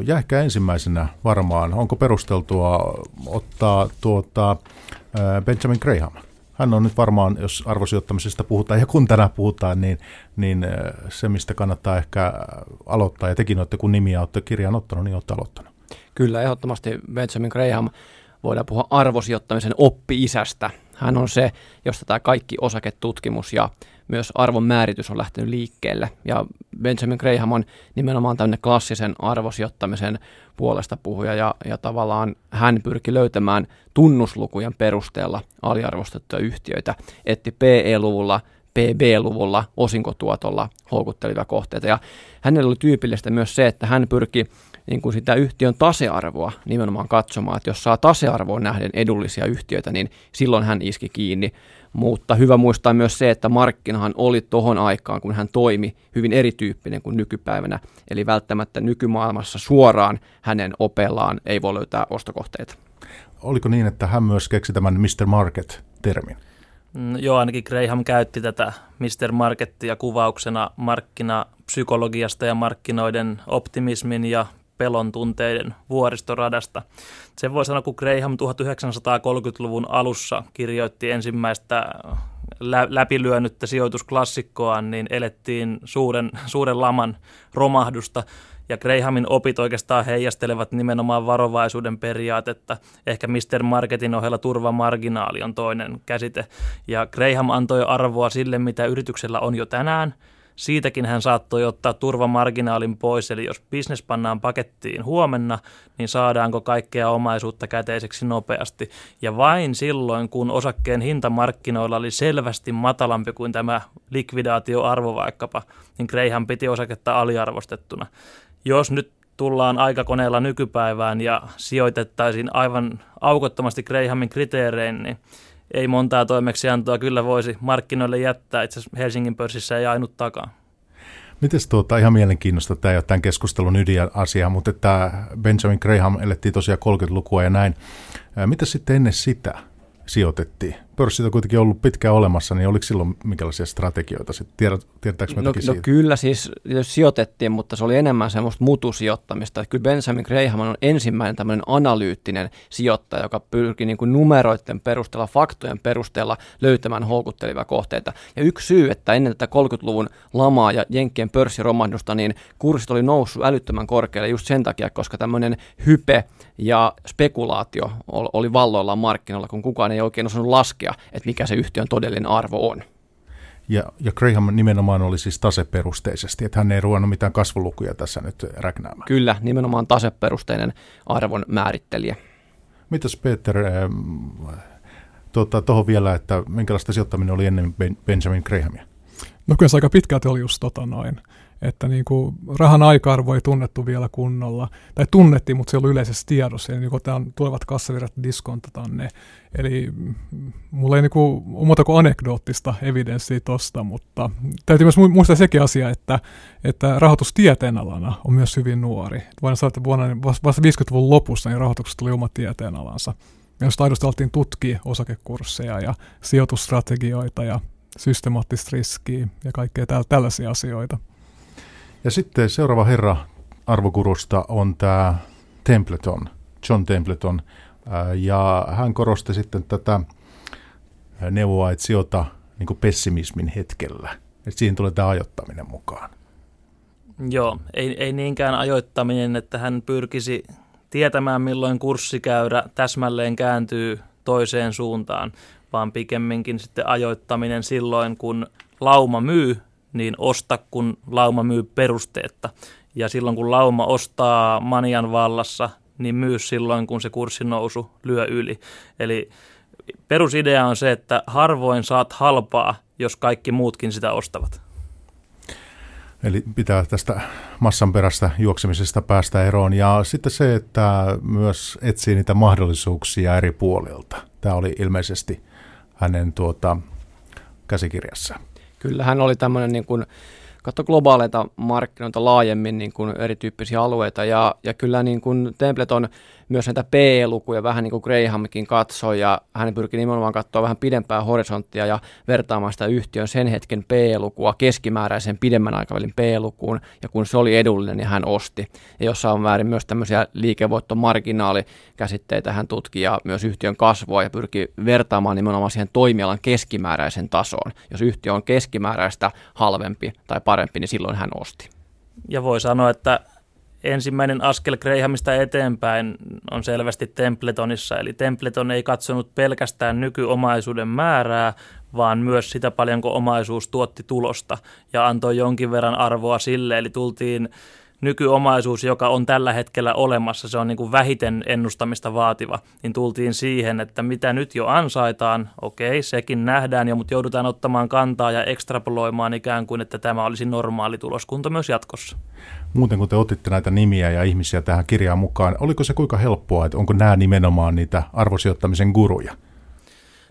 Ja ehkä ensimmäisenä varmaan, onko perusteltua ottaa tuota Benjamin Graham? Hän on nyt varmaan, jos arvosijoittamisesta puhutaan ja kun tänään puhutaan, niin, niin äh, se, mistä kannattaa ehkä aloittaa, ja tekin olette, kun nimiä olette kirjaan ottanut, niin olette aloittanut. Kyllä, ehdottomasti Benjamin Graham, voidaan puhua arvosijoittamisen oppi-isästä. Hän on se, josta tämä kaikki osaketutkimus ja myös arvon määritys on lähtenyt liikkeelle. Ja Benjamin Graham on nimenomaan tämmöinen klassisen arvosijoittamisen puolesta puhuja ja, ja tavallaan hän pyrki löytämään tunnuslukujen perusteella aliarvostettuja yhtiöitä, etti PE-luvulla – PB-luvulla osinkotuotolla houkuttelevia kohteita. Ja hänellä oli tyypillistä myös se, että hän pyrki niin kuin sitä yhtiön tasearvoa nimenomaan katsomaan, että jos saa tasearvoon nähden edullisia yhtiöitä, niin silloin hän iski kiinni. Mutta hyvä muistaa myös se, että markkinahan oli tohon aikaan, kun hän toimi, hyvin erityyppinen kuin nykypäivänä. Eli välttämättä nykymaailmassa suoraan hänen opellaan ei voi löytää ostokohteita. Oliko niin, että hän myös keksi tämän Mr. Market-termin? Mm, joo, ainakin Graham käytti tätä Mr. Markettia kuvauksena markkinapsykologiasta ja markkinoiden optimismin ja pelon tunteiden vuoristoradasta. Sen voi sanoa, kun Graham 1930-luvun alussa kirjoitti ensimmäistä lä- läpilyönyttä niin elettiin suuren, suuren laman romahdusta, ja Grahamin opit oikeastaan heijastelevat nimenomaan varovaisuuden periaatetta. Ehkä Mr. Marketin ohella turvamarginaali on toinen käsite. Ja Graham antoi arvoa sille, mitä yrityksellä on jo tänään. Siitäkin hän saattoi ottaa turvamarginaalin pois, eli jos bisnes pannaan pakettiin huomenna, niin saadaanko kaikkea omaisuutta käteiseksi nopeasti. Ja vain silloin, kun osakkeen hinta markkinoilla oli selvästi matalampi kuin tämä likvidaatioarvo vaikkapa, niin Graham piti osaketta aliarvostettuna jos nyt tullaan aikakoneella nykypäivään ja sijoitettaisiin aivan aukottomasti Grahamin kriteerein, niin ei montaa toimeksiantoa kyllä voisi markkinoille jättää. Itse asiassa Helsingin pörssissä ei ainut takaa. Miten tuota, ihan mielenkiinnosta, tämä ei ole tämän keskustelun ydinasia, mutta että Benjamin Graham elettiin tosiaan 30-lukua ja näin. Mitä sitten ennen sitä? sijoitettiin? Pörssit on kuitenkin ollut pitkään olemassa, niin oliko silloin minkälaisia strategioita? Tiedät, tiedätkö me no, no kyllä siis sijoitettiin, mutta se oli enemmän semmoista mutusijoittamista. Kyllä Benjamin Graham on ensimmäinen tämmöinen analyyttinen sijoittaja, joka pyrkii niin kuin numeroiden perusteella, faktojen perusteella löytämään houkuttelevia kohteita. Ja yksi syy, että ennen tätä 30-luvun lamaa ja Jenkkien pörssiromahdusta, niin kurssit oli noussut älyttömän korkealle just sen takia, koska tämmöinen hype ja spekulaatio oli valloillaan markkinoilla, kun kukaan ei oikein osannut laskea, että mikä se yhtiön todellinen arvo on. Ja, ja Graham nimenomaan oli siis taseperusteisesti, että hän ei ruvennut mitään kasvulukuja tässä nyt räknäämään. Kyllä, nimenomaan taseperusteinen arvon määrittelijä. Mitäs Peter, tuota, tuohon vielä, että minkälaista sijoittaminen oli ennen Benjamin Grahamia? No kyllä se aika pitkälti oli just tota noin että niin kuin rahan aika-arvo ei tunnettu vielä kunnolla, tai tunnettiin, mutta se oli yleisessä tiedossa, eli niin kuin tämä tulevat kassavirrat diskontataan ne. Eli mulla ei niin kuin, muuta kuin anekdoottista evidenssiä tosta, mutta täytyy myös muistaa sekin asia, että, että rahoitustieteen alana on myös hyvin nuori. Voidaan sanoa, että vuonna, vasta 50-luvun lopussa niin rahoituksesta tuli oma tieteenalansa. Ja jos aidosti alettiin tutkia osakekursseja ja sijoitusstrategioita ja systemaattista riskiä ja kaikkea tällaisia asioita. Ja sitten seuraava herra arvokurusta on tämä Templeton, John Templeton, ja hän korosti sitten tätä neuvoa, että sijoita niin pessimismin hetkellä. Että siihen tulee tämä ajoittaminen mukaan. Joo, ei, ei niinkään ajoittaminen, että hän pyrkisi tietämään, milloin kurssikäyrä täsmälleen kääntyy toiseen suuntaan, vaan pikemminkin sitten ajoittaminen silloin, kun lauma myy niin osta, kun lauma myy perusteetta. Ja silloin, kun lauma ostaa manian vallassa, niin myy silloin, kun se kurssinousu lyö yli. Eli perusidea on se, että harvoin saat halpaa, jos kaikki muutkin sitä ostavat. Eli pitää tästä massan perästä juoksemisesta päästä eroon. Ja sitten se, että myös etsii niitä mahdollisuuksia eri puolilta. Tämä oli ilmeisesti hänen tuota, käsikirjassa. Kyllä hän oli tämmöinen niin kuin, katso globaaleita markkinoita laajemmin niin kuin erityyppisiä alueita ja, ja kyllä niin kuin Templeton myös näitä P-lukuja vähän niin kuin Grahamkin katsoi ja hän pyrki nimenomaan katsoa vähän pidempää horisonttia ja vertaamaan sitä yhtiön sen hetken P-lukua keskimääräisen pidemmän aikavälin P-lukuun ja kun se oli edullinen, niin hän osti. Ja jossain määrin myös tämmöisiä liikevoittomarginaalikäsitteitä hän tutki ja myös yhtiön kasvua ja pyrki vertaamaan nimenomaan siihen toimialan keskimääräisen tasoon. Jos yhtiö on keskimääräistä halvempi tai parempi, niin silloin hän osti. Ja voi sanoa, että ensimmäinen askel Grahamista eteenpäin on selvästi Templetonissa, eli Templeton ei katsonut pelkästään nykyomaisuuden määrää, vaan myös sitä paljonko omaisuus tuotti tulosta ja antoi jonkin verran arvoa sille, eli tultiin nykyomaisuus, joka on tällä hetkellä olemassa, se on niin kuin vähiten ennustamista vaativa, niin tultiin siihen, että mitä nyt jo ansaitaan, okei, sekin nähdään jo, mutta joudutaan ottamaan kantaa ja ekstrapoloimaan ikään kuin, että tämä olisi normaali tuloskunta myös jatkossa. Muuten kun te otitte näitä nimiä ja ihmisiä tähän kirjaan mukaan, oliko se kuinka helppoa, että onko nämä nimenomaan niitä arvosijoittamisen guruja?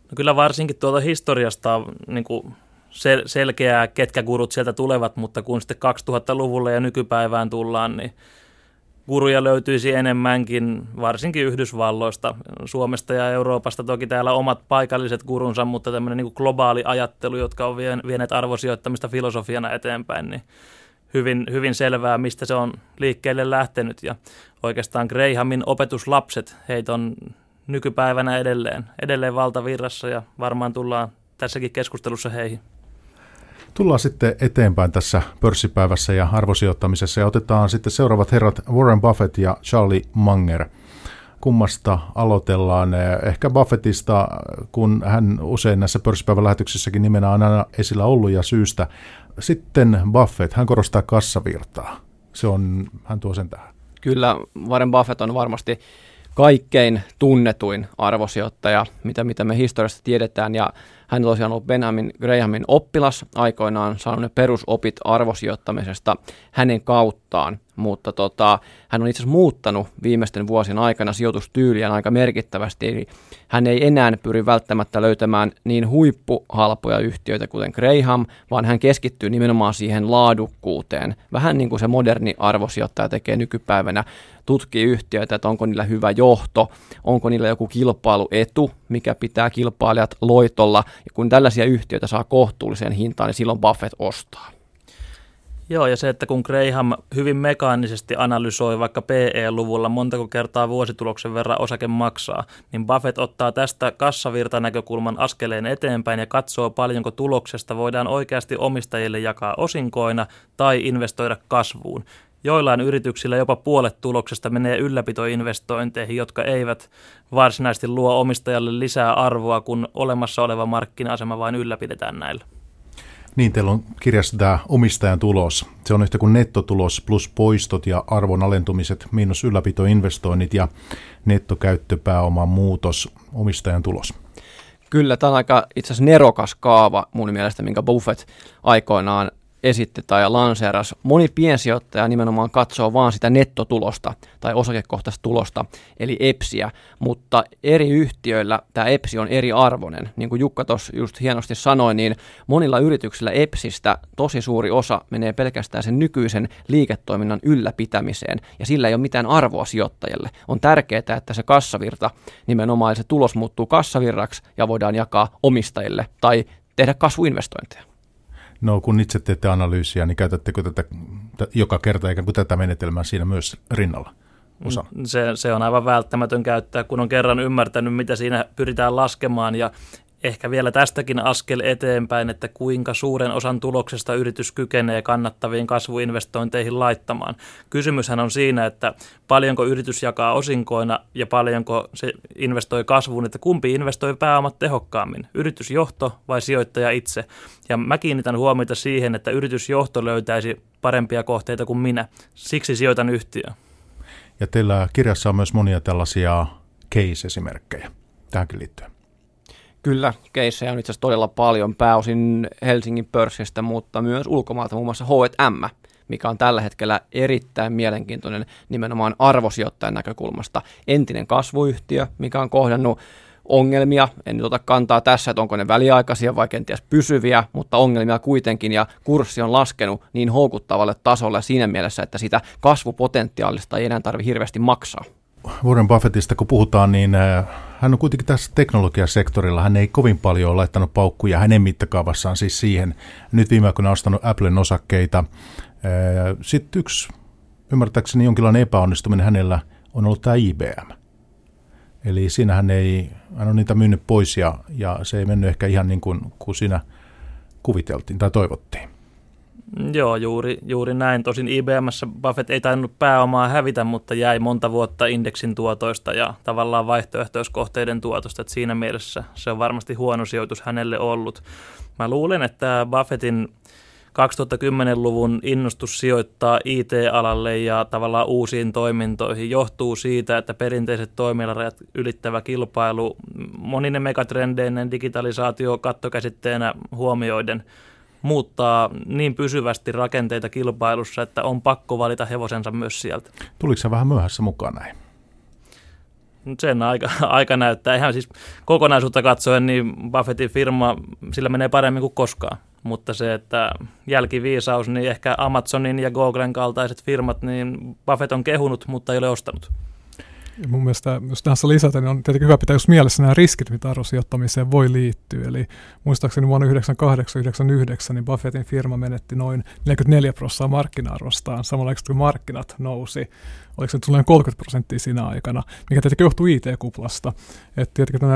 No kyllä varsinkin tuolta historiasta niin kuin sel- selkeää, ketkä gurut sieltä tulevat, mutta kun sitten 2000-luvulle ja nykypäivään tullaan, niin guruja löytyisi enemmänkin, varsinkin Yhdysvalloista, Suomesta ja Euroopasta. Toki täällä omat paikalliset gurunsa, mutta tämmöinen niin globaali ajattelu, jotka on vieneet arvosijoittamista filosofiana eteenpäin, niin hyvin, hyvin selvää, mistä se on liikkeelle lähtenyt. Ja oikeastaan Grahamin opetuslapset, heitä on nykypäivänä edelleen, edelleen valtavirrassa ja varmaan tullaan tässäkin keskustelussa heihin. Tullaan sitten eteenpäin tässä pörssipäivässä ja arvosijoittamisessa ja otetaan sitten seuraavat herrat Warren Buffett ja Charlie Munger. Kummasta aloitellaan? Ehkä Buffettista, kun hän usein näissä pörssipäivän lähetyksissäkin nimenä on aina esillä ollut ja syystä. Sitten Buffett, hän korostaa kassavirtaa. Se on, hän tuo sen tähän. Kyllä, Warren Buffett on varmasti kaikkein tunnetuin arvosijoittaja, mitä, mitä me historiasta tiedetään, ja hän on tosiaan ollut Benjamin Grahamin oppilas aikoinaan, saanut ne perusopit arvosijoittamisesta hänen kauttaan, mutta tota, hän on itse asiassa muuttanut viimeisten vuosien aikana sijoitustyyliään aika merkittävästi, eli hän ei enää pyri välttämättä löytämään niin huippuhalpoja yhtiöitä kuten Graham, vaan hän keskittyy nimenomaan siihen laadukkuuteen, vähän niin kuin se moderni arvosijoittaja tekee nykypäivänä, tutkii yhtiöitä, että onko niillä hyvä johto, onko niillä joku kilpailuetu, mikä pitää kilpailijat loitolla, ja kun tällaisia yhtiöitä saa kohtuulliseen hintaan, niin silloin Buffett ostaa. Joo, ja se, että kun Graham hyvin mekaanisesti analysoi vaikka PE-luvulla montako kertaa vuosituloksen verran osake maksaa, niin Buffett ottaa tästä kassavirtanäkökulman askeleen eteenpäin ja katsoo paljonko tuloksesta voidaan oikeasti omistajille jakaa osinkoina tai investoida kasvuun. Joillain yrityksillä jopa puolet tuloksesta menee ylläpitoinvestointeihin, jotka eivät varsinaisesti luo omistajalle lisää arvoa, kun olemassa oleva markkina-asema vain ylläpidetään näillä. Niin, teillä on kirjassa tämä omistajan tulos. Se on yhtä kuin nettotulos plus poistot ja arvon alentumiset miinus ylläpitoinvestoinnit ja nettokäyttöpääoman muutos, omistajan tulos. Kyllä, tämä on aika itse asiassa nerokas kaava mun mielestä, minkä Buffett aikoinaan esitti tai lanseeras. Moni piensijoittaja nimenomaan katsoo vaan sitä nettotulosta tai osakekohtaista tulosta, eli EPSiä, mutta eri yhtiöillä tämä EPSI on eri arvoinen. Niin kuin Jukka tuossa just hienosti sanoi, niin monilla yrityksillä EPSistä tosi suuri osa menee pelkästään sen nykyisen liiketoiminnan ylläpitämiseen, ja sillä ei ole mitään arvoa sijoittajille. On tärkeää, että se kassavirta, nimenomaan se tulos muuttuu kassavirraksi ja voidaan jakaa omistajille tai tehdä kasvuinvestointeja. No kun itse teette analyysiä, niin käytättekö tätä joka kerta eikä kuin tätä menetelmää siinä myös rinnalla? Osa. Se, se on aivan välttämätön käyttää, kun on kerran ymmärtänyt, mitä siinä pyritään laskemaan ja ehkä vielä tästäkin askel eteenpäin, että kuinka suuren osan tuloksesta yritys kykenee kannattaviin kasvuinvestointeihin laittamaan. Kysymyshän on siinä, että paljonko yritys jakaa osinkoina ja paljonko se investoi kasvuun, että kumpi investoi pääomat tehokkaammin, yritysjohto vai sijoittaja itse. Ja mä kiinnitän huomiota siihen, että yritysjohto löytäisi parempia kohteita kuin minä. Siksi sijoitan yhtiöön. Ja teillä kirjassa on myös monia tällaisia case-esimerkkejä tähänkin liittyen. Kyllä, keissejä on itse asiassa todella paljon, pääosin Helsingin pörssistä, mutta myös ulkomailta, muun muassa H&M, mikä on tällä hetkellä erittäin mielenkiintoinen nimenomaan arvosijoittajan näkökulmasta. Entinen kasvuyhtiö, mikä on kohdannut ongelmia, en nyt ota kantaa tässä, että onko ne väliaikaisia vai kenties pysyviä, mutta ongelmia kuitenkin ja kurssi on laskenut niin houkuttavalle tasolle siinä mielessä, että sitä kasvupotentiaalista ei enää tarvitse hirveästi maksaa. Warren Buffettista kun puhutaan, niin äh, hän on kuitenkin tässä teknologiasektorilla, hän ei kovin paljon ole laittanut paukkuja hänen mittakaavassaan siis siihen. Nyt viime aikoina ostanut Applen osakkeita. Sitten yksi, ymmärtääkseni jonkinlainen epäonnistuminen hänellä on ollut tämä IBM. Eli siinä hän, ei, hän on niitä myynyt pois ja, ja se ei mennyt ehkä ihan niin kuin, kuin siinä kuviteltiin tai toivottiin. Joo, juuri, juuri näin. Tosin IBMssä Buffett ei tainnut pääomaa hävitä, mutta jäi monta vuotta indeksin tuotoista ja tavallaan vaihtoehtoiskohteiden tuotosta. Että siinä mielessä se on varmasti huono sijoitus hänelle ollut. Mä luulen, että Buffettin 2010-luvun innostus sijoittaa IT-alalle ja tavallaan uusiin toimintoihin johtuu siitä, että perinteiset toimialarajat ylittävä kilpailu monine megatrendeinen digitalisaatio kattokäsitteenä huomioiden muuttaa niin pysyvästi rakenteita kilpailussa, että on pakko valita hevosensa myös sieltä. Tuliko se vähän myöhässä mukaan näin? Sen aika, <laughs> aika näyttää. Ihan siis kokonaisuutta katsoen, niin Buffettin firma, sillä menee paremmin kuin koskaan mutta se, että jälkiviisaus, niin ehkä Amazonin ja Googlen kaltaiset firmat, niin Buffett on kehunut, mutta ei ole ostanut. Ja mun mielestä, jos tässä lisätä, niin on tietenkin hyvä pitää just mielessä nämä riskit, mitä arvosijoittamiseen voi liittyä. Eli muistaakseni vuonna 1998-1999 niin Buffettin firma menetti noin 44 prosenttia markkina-arvostaan, samalla kun markkinat nousi. Oliko se noin 30 prosenttia siinä aikana, mikä tietenkin johtuu IT-kuplasta. Että tietenkin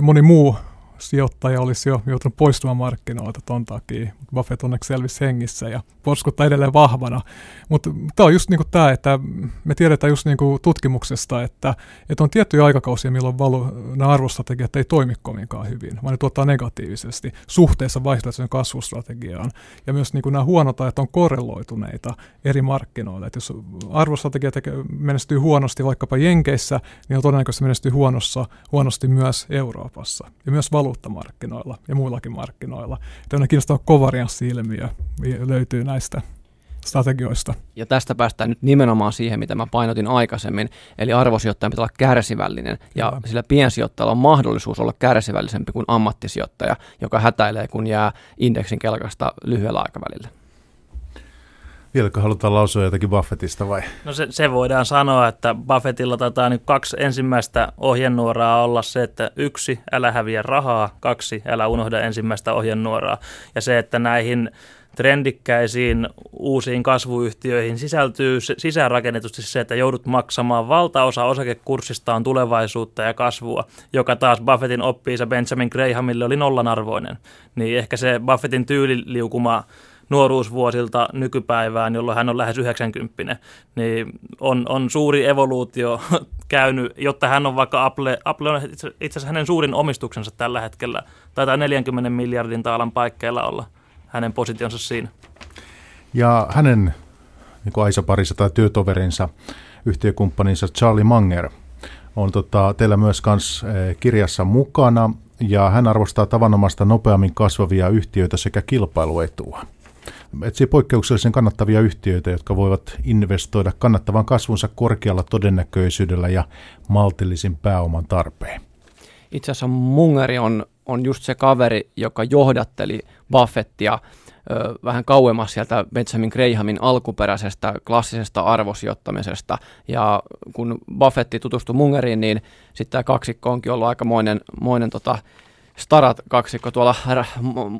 moni muu sijoittaja olisi jo joutunut poistumaan markkinoilta ton takia. Buffett onneksi selvisi hengissä ja porskuttaa edelleen vahvana. Mutta tämä on just niinku tämä, että me tiedetään just niinku tutkimuksesta, että, että on tiettyjä aikakausia, milloin valu, nämä arvostrategiat ei toimi kovinkaan hyvin, vaan ne tuottaa negatiivisesti suhteessa vaihtoehtoisen kasvustrategiaan. Ja myös niinku nämä huonot ajat on korreloituneita eri markkinoilla. Et jos arvostrategia menestyy huonosti vaikkapa Jenkeissä, niin on todennäköisesti menestyy huonossa, huonosti myös Euroopassa ja myös valuuttamarkkinoilla ja muillakin markkinoilla. Tällainen kiinnostava kovarianssi-ilmiö löytyy näistä strategioista. Ja tästä päästään nyt nimenomaan siihen, mitä mä painotin aikaisemmin, eli arvosijoittajan pitää olla kärsivällinen, ja Kyllä. sillä piensijoittajalla on mahdollisuus olla kärsivällisempi kuin ammattisijoittaja, joka hätäilee, kun jää indeksin kelkasta lyhyellä aikavälillä. Vieläkö halutaan lausua jotakin Buffettista vai? No se, se voidaan sanoa, että Buffettilla taitaa nyt kaksi ensimmäistä ohjenuoraa olla se, että yksi, älä häviä rahaa, kaksi, älä unohda ensimmäistä ohjenuoraa. Ja se, että näihin trendikkäisiin uusiin kasvuyhtiöihin sisältyy sisäänrakennetusti se, että joudut maksamaan valtaosa osakekurssistaan tulevaisuutta ja kasvua, joka taas Buffettin oppiisa Benjamin Grahamille oli nollan arvoinen. Niin ehkä se Buffettin tyyliliukuma nuoruusvuosilta nykypäivään, jolloin hän on lähes 90, niin on, on suuri evoluutio <laughs> käynyt, jotta hän on vaikka Apple, Apple on itse asiassa hänen suurin omistuksensa tällä hetkellä, taitaa 40 miljardin taalan paikkeilla olla hänen positionsa siinä. Ja hänen niin Aisa parissa tai työtoverinsa, yhtiökumppaninsa Charlie Manger on tota, teillä myös kans, eh, kirjassa mukana. Ja hän arvostaa tavanomasta nopeammin kasvavia yhtiöitä sekä kilpailuetua etsii poikkeuksellisen kannattavia yhtiöitä, jotka voivat investoida kannattavan kasvunsa korkealla todennäköisyydellä ja maltillisin pääoman tarpeen. Itse asiassa Mungeri on, on just se kaveri, joka johdatteli Buffettia ö, vähän kauemmas sieltä Benjamin Grahamin alkuperäisestä klassisesta arvosijoittamisesta. Ja kun Buffetti tutustui Mungeriin, niin sitten tämä kaksikko onkin ollut aikamoinen moinen tota, starat kaksikko tuolla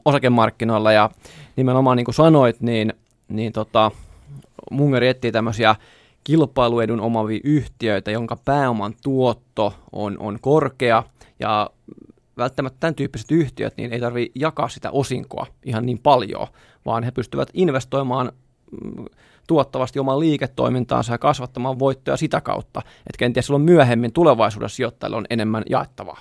osakemarkkinoilla ja nimenomaan niin kuin sanoit, niin, niin tota, Mungeri etsii tämmöisiä kilpailuedun omavia yhtiöitä, jonka pääoman tuotto on, on korkea ja välttämättä tämän tyyppiset yhtiöt niin ei tarvitse jakaa sitä osinkoa ihan niin paljon, vaan he pystyvät investoimaan mm, tuottavasti omaan liiketoimintaansa ja kasvattamaan voittoja sitä kautta, että kenties silloin myöhemmin tulevaisuudessa sijoittajille on enemmän jaettavaa.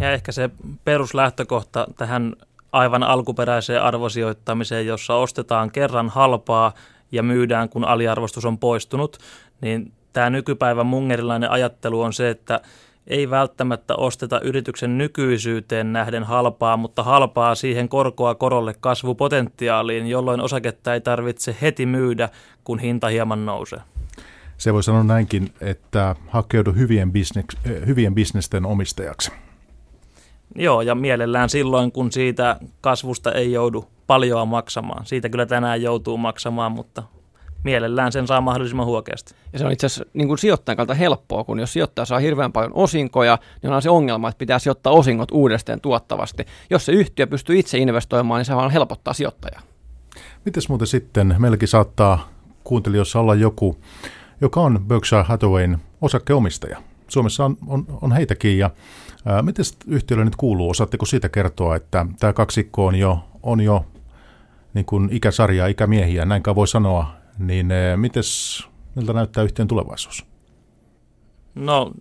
Ja ehkä se peruslähtökohta tähän aivan alkuperäiseen arvosijoittamiseen, jossa ostetaan kerran halpaa ja myydään, kun aliarvostus on poistunut, niin tämä nykypäivän mungerilainen ajattelu on se, että ei välttämättä osteta yrityksen nykyisyyteen nähden halpaa, mutta halpaa siihen korkoa korolle kasvupotentiaaliin, jolloin osaketta ei tarvitse heti myydä, kun hinta hieman nousee. Se voi sanoa näinkin, että hakeudu hyvien, bisnes, hyvien bisnesten omistajaksi. Joo, ja mielellään silloin, kun siitä kasvusta ei joudu paljon maksamaan. Siitä kyllä tänään joutuu maksamaan, mutta mielellään sen saa mahdollisimman huokeasti. Ja se on itse asiassa niin kuin sijoittajan kannalta helppoa, kun jos sijoittaja saa hirveän paljon osinkoja, niin on se ongelma, että pitää sijoittaa osingot uudestaan tuottavasti. Jos se yhtiö pystyy itse investoimaan, niin se vaan helpottaa sijoittajaa. Mites muuten sitten, meilläkin saattaa kuuntelijoissa olla joku, joka on Berkshire Hathawayn osakkeomistaja. Suomessa on, on, on heitäkin ja Miten yhtiölle nyt kuuluu? Osaatteko siitä kertoa, että tämä kaksikko on jo, on jo niin kuin ikäsarjaa, ikämiehiä, näin voi sanoa, niin mites, miltä näyttää yhtiön tulevaisuus? No,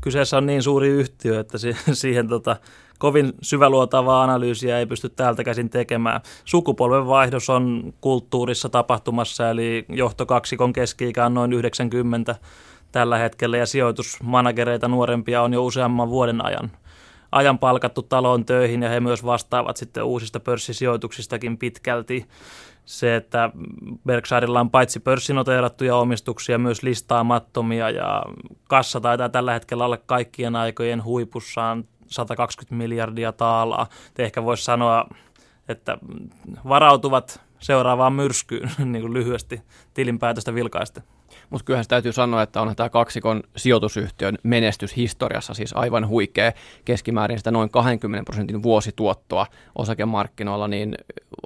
kyseessä on niin suuri yhtiö, että <laughs> siihen tota, kovin syväluotavaa analyysiä ei pysty täältä käsin tekemään. Sukupolvenvaihdos on kulttuurissa tapahtumassa, eli johtokaksikon keski-ikä on noin 90 tällä hetkellä, ja sijoitusmanagereita nuorempia on jo useamman vuoden ajan ajan palkattu taloon töihin ja he myös vastaavat sitten uusista pörssisijoituksistakin pitkälti. Se, että Berkshirella on paitsi pörssinoteerattuja omistuksia, myös listaamattomia ja kassa taitaa tällä hetkellä olla kaikkien aikojen huipussaan 120 miljardia taalaa. Te ehkä voisi sanoa, että varautuvat seuraavaan myrskyyn <laughs> niin kuin lyhyesti tilinpäätöstä vilkaista. Mutta kyllähän täytyy sanoa, että on tämä kaksikon sijoitusyhtiön menestys historiassa siis aivan huikea. Keskimäärin sitä noin 20 prosentin vuosituottoa osakemarkkinoilla, niin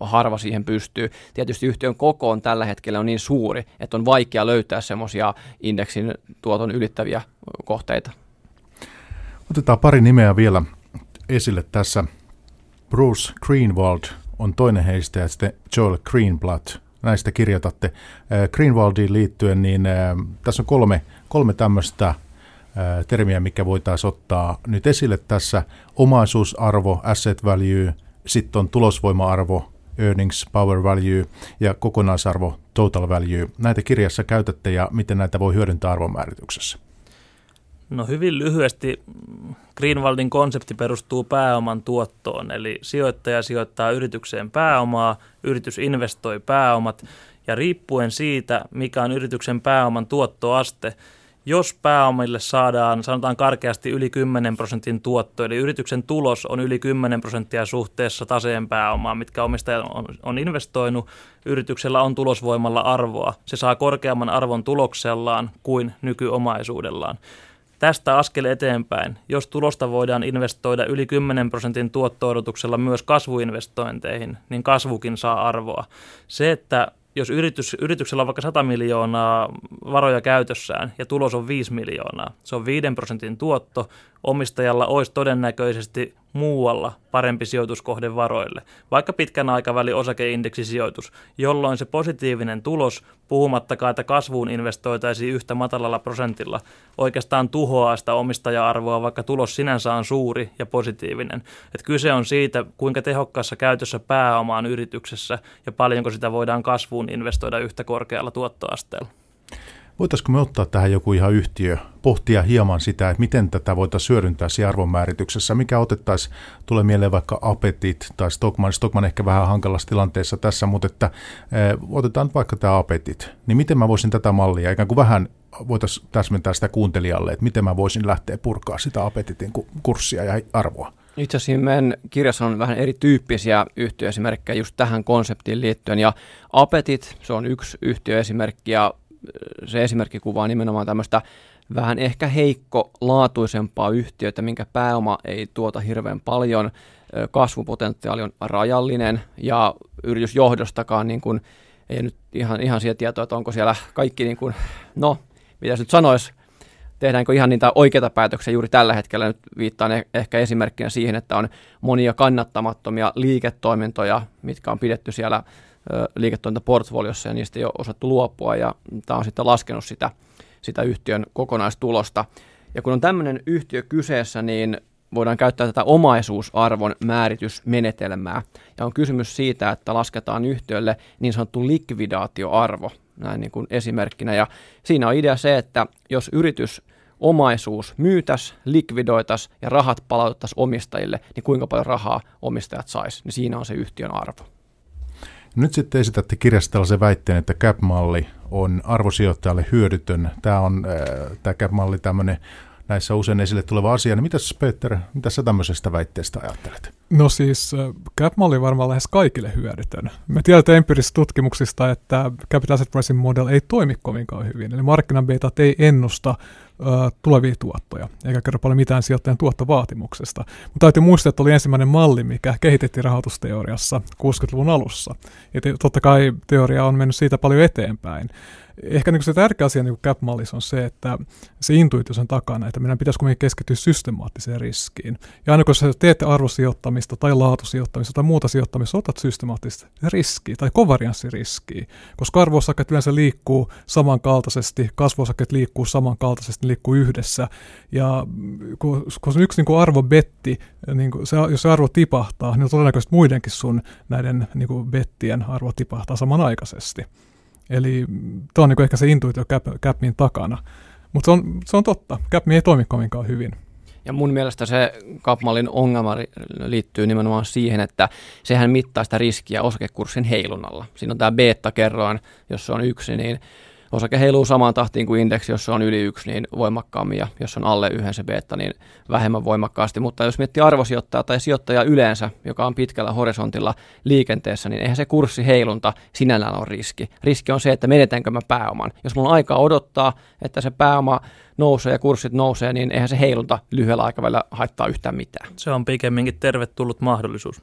harva siihen pystyy. Tietysti yhtiön koko on tällä hetkellä on niin suuri, että on vaikea löytää semmoisia indeksin tuoton ylittäviä kohteita. Otetaan pari nimeä vielä esille tässä. Bruce Greenwald on toinen heistä ja sitten Joel Greenblatt. Näistä kirjoitatte. Äh, Greenwaldiin liittyen, niin äh, tässä on kolme, kolme tämmöistä äh, termiä, mikä voitaisiin ottaa nyt esille tässä. Omaisuusarvo, asset value, sitten on tulosvoima-arvo, earnings, power value ja kokonaisarvo, total value. Näitä kirjassa käytätte ja miten näitä voi hyödyntää arvonmäärityksessä? No hyvin lyhyesti Greenwaldin konsepti perustuu pääoman tuottoon, eli sijoittaja sijoittaa yritykseen pääomaa, yritys investoi pääomat ja riippuen siitä, mikä on yrityksen pääoman tuottoaste, jos pääomille saadaan, sanotaan karkeasti yli 10 prosentin tuotto, eli yrityksen tulos on yli 10 prosenttia suhteessa taseen pääomaan, mitkä omistaja on, on investoinut, yrityksellä on tulosvoimalla arvoa. Se saa korkeamman arvon tuloksellaan kuin nykyomaisuudellaan. Tästä askel eteenpäin, jos tulosta voidaan investoida yli 10 prosentin tuotto myös kasvuinvestointeihin, niin kasvukin saa arvoa. Se, että jos yritys, yrityksellä on vaikka 100 miljoonaa varoja käytössään ja tulos on 5 miljoonaa, se on 5 prosentin tuotto, omistajalla olisi todennäköisesti muualla parempi sijoituskohde varoille, vaikka pitkän aikavälin osakeindeksisijoitus, jolloin se positiivinen tulos, puhumattakaan, että kasvuun investoitaisiin yhtä matalalla prosentilla, oikeastaan tuhoaa sitä omistaja-arvoa, vaikka tulos sinänsä on suuri ja positiivinen. Et kyse on siitä, kuinka tehokkaassa käytössä pääomaan yrityksessä ja paljonko sitä voidaan kasvuun investoida yhtä korkealla tuottoasteella. Voitaisiko me ottaa tähän joku ihan yhtiö, pohtia hieman sitä, että miten tätä voitaisiin hyödyntää siinä arvonmäärityksessä, mikä otettaisiin, tulee mieleen vaikka Apetit tai Stockman, Stockman ehkä vähän hankalassa tilanteessa tässä, mutta että eh, otetaan vaikka tämä Apetit, niin miten mä voisin tätä mallia, ikään kuin vähän voitaisiin täsmentää sitä kuuntelijalle, että miten mä voisin lähteä purkaa sitä Apetitin kurssia ja arvoa. Itse asiassa meidän kirjassa on vähän erityyppisiä yhtiöesimerkkejä just tähän konseptiin liittyen, ja Apetit, se on yksi yhtiöesimerkki, ja se esimerkki kuvaa nimenomaan tämmöistä vähän ehkä heikko laatuisempaa yhtiötä, minkä pääoma ei tuota hirveän paljon, kasvupotentiaali on rajallinen ja yritysjohdostakaan niin kuin, ei nyt ihan, ihan siihen tietoa, että onko siellä kaikki, niin kuin, no, mitä nyt sanoisi, tehdäänkö ihan niitä oikeita päätöksiä juuri tällä hetkellä. Nyt viittaan e-, ehkä esimerkkinä siihen, että on monia kannattamattomia liiketoimintoja, mitkä on pidetty siellä liiketoimintaportfoliossa ja niistä ei ole osattu luopua ja tämä on sitten laskenut sitä, sitä yhtiön kokonaistulosta. Ja kun on tämmöinen yhtiö kyseessä, niin voidaan käyttää tätä omaisuusarvon määritysmenetelmää. Ja on kysymys siitä, että lasketaan yhtiölle niin sanottu likvidaatioarvo, näin niin kuin esimerkkinä. Ja siinä on idea se, että jos yritys omaisuus myytäs, likvidoitas ja rahat palautettaisiin omistajille, niin kuinka paljon rahaa omistajat sais, niin siinä on se yhtiön arvo. Nyt sitten esitätte kirjassa tällaisen väitteen, että CAP-malli on arvosijoittajalle hyödytön. Tämä on äh, tämä CAP-malli tämmöinen näissä usein esille tuleva asia. Niin mitäs Peter, mitä sä tämmöisestä väitteestä ajattelet? No siis äh, CAP-malli varmaan lähes kaikille hyödytön. Me tiedetään empiirisistä tutkimuksista, että Capital Asset Pricing Model ei toimi kovinkaan hyvin. Eli markkinabetat ei ennusta tulevia tuottoja, eikä kerro paljon mitään sijoittajan tuottovaatimuksesta. Mutta täytyy muistaa, että oli ensimmäinen malli, mikä kehitettiin rahoitusteoriassa 60-luvun alussa. Ja totta kai teoria on mennyt siitä paljon eteenpäin ehkä niin se tärkeä asia niin CAP-mallissa on se, että se intuitio sen takana, että meidän pitäisi kuitenkin keskittyä systemaattiseen riskiin. Ja aina kun sä teet arvosijoittamista tai laatusijoittamista tai muuta sijoittamista, otat systemaattista riskiä tai kovarianssiriskiä, koska arvosakkeet yleensä liikkuu samankaltaisesti, kasvuosakkeet liikkuu samankaltaisesti, ne liikkuu yhdessä. Ja kun, kun yksi niin arvobetti, niin se, jos se arvo tipahtaa, niin todennäköisesti muidenkin sun näiden niin bettien arvo tipahtaa samanaikaisesti. Eli tuo on niin ehkä se intuitio Capmin takana. Mutta se on, se on totta. Capmi ei toimi kovinkaan hyvin. Ja mun mielestä se Capmallin ongelma liittyy nimenomaan siihen, että sehän mittaa sitä riskiä osakekurssin heilunnalla. Siinä on tämä beta-kerroin, jos se on yksi, niin osake heiluu samaan tahtiin kuin indeksi, jos se on yli yksi, niin voimakkaammin, ja jos on alle yhden se beta, niin vähemmän voimakkaasti. Mutta jos miettii arvosijoittajaa tai sijoittajaa yleensä, joka on pitkällä horisontilla liikenteessä, niin eihän se kurssiheilunta sinällään ole riski. Riski on se, että menetäänkö mä pääoman. Jos mulla on aikaa odottaa, että se pääoma nousee ja kurssit nousee, niin eihän se heilunta lyhyellä aikavälillä haittaa yhtään mitään. Se on pikemminkin tervetullut mahdollisuus.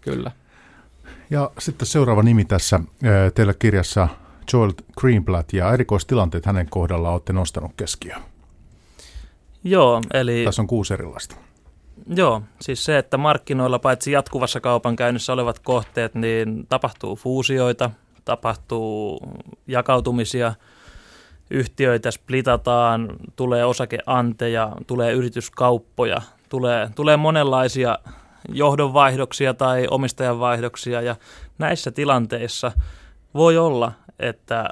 Kyllä. Ja sitten seuraava nimi tässä teillä kirjassa Joel Greenblatt ja erikoistilanteet hänen kohdalla olette nostanut keskiöön. Joo, eli... Tässä on kuusi erilaista. Joo, siis se, että markkinoilla paitsi jatkuvassa kaupankäynnissä olevat kohteet, niin tapahtuu fuusioita, tapahtuu jakautumisia, yhtiöitä splitataan, tulee osakeanteja, tulee yrityskauppoja, tulee, tulee monenlaisia johdonvaihdoksia tai omistajanvaihdoksia ja näissä tilanteissa voi olla, että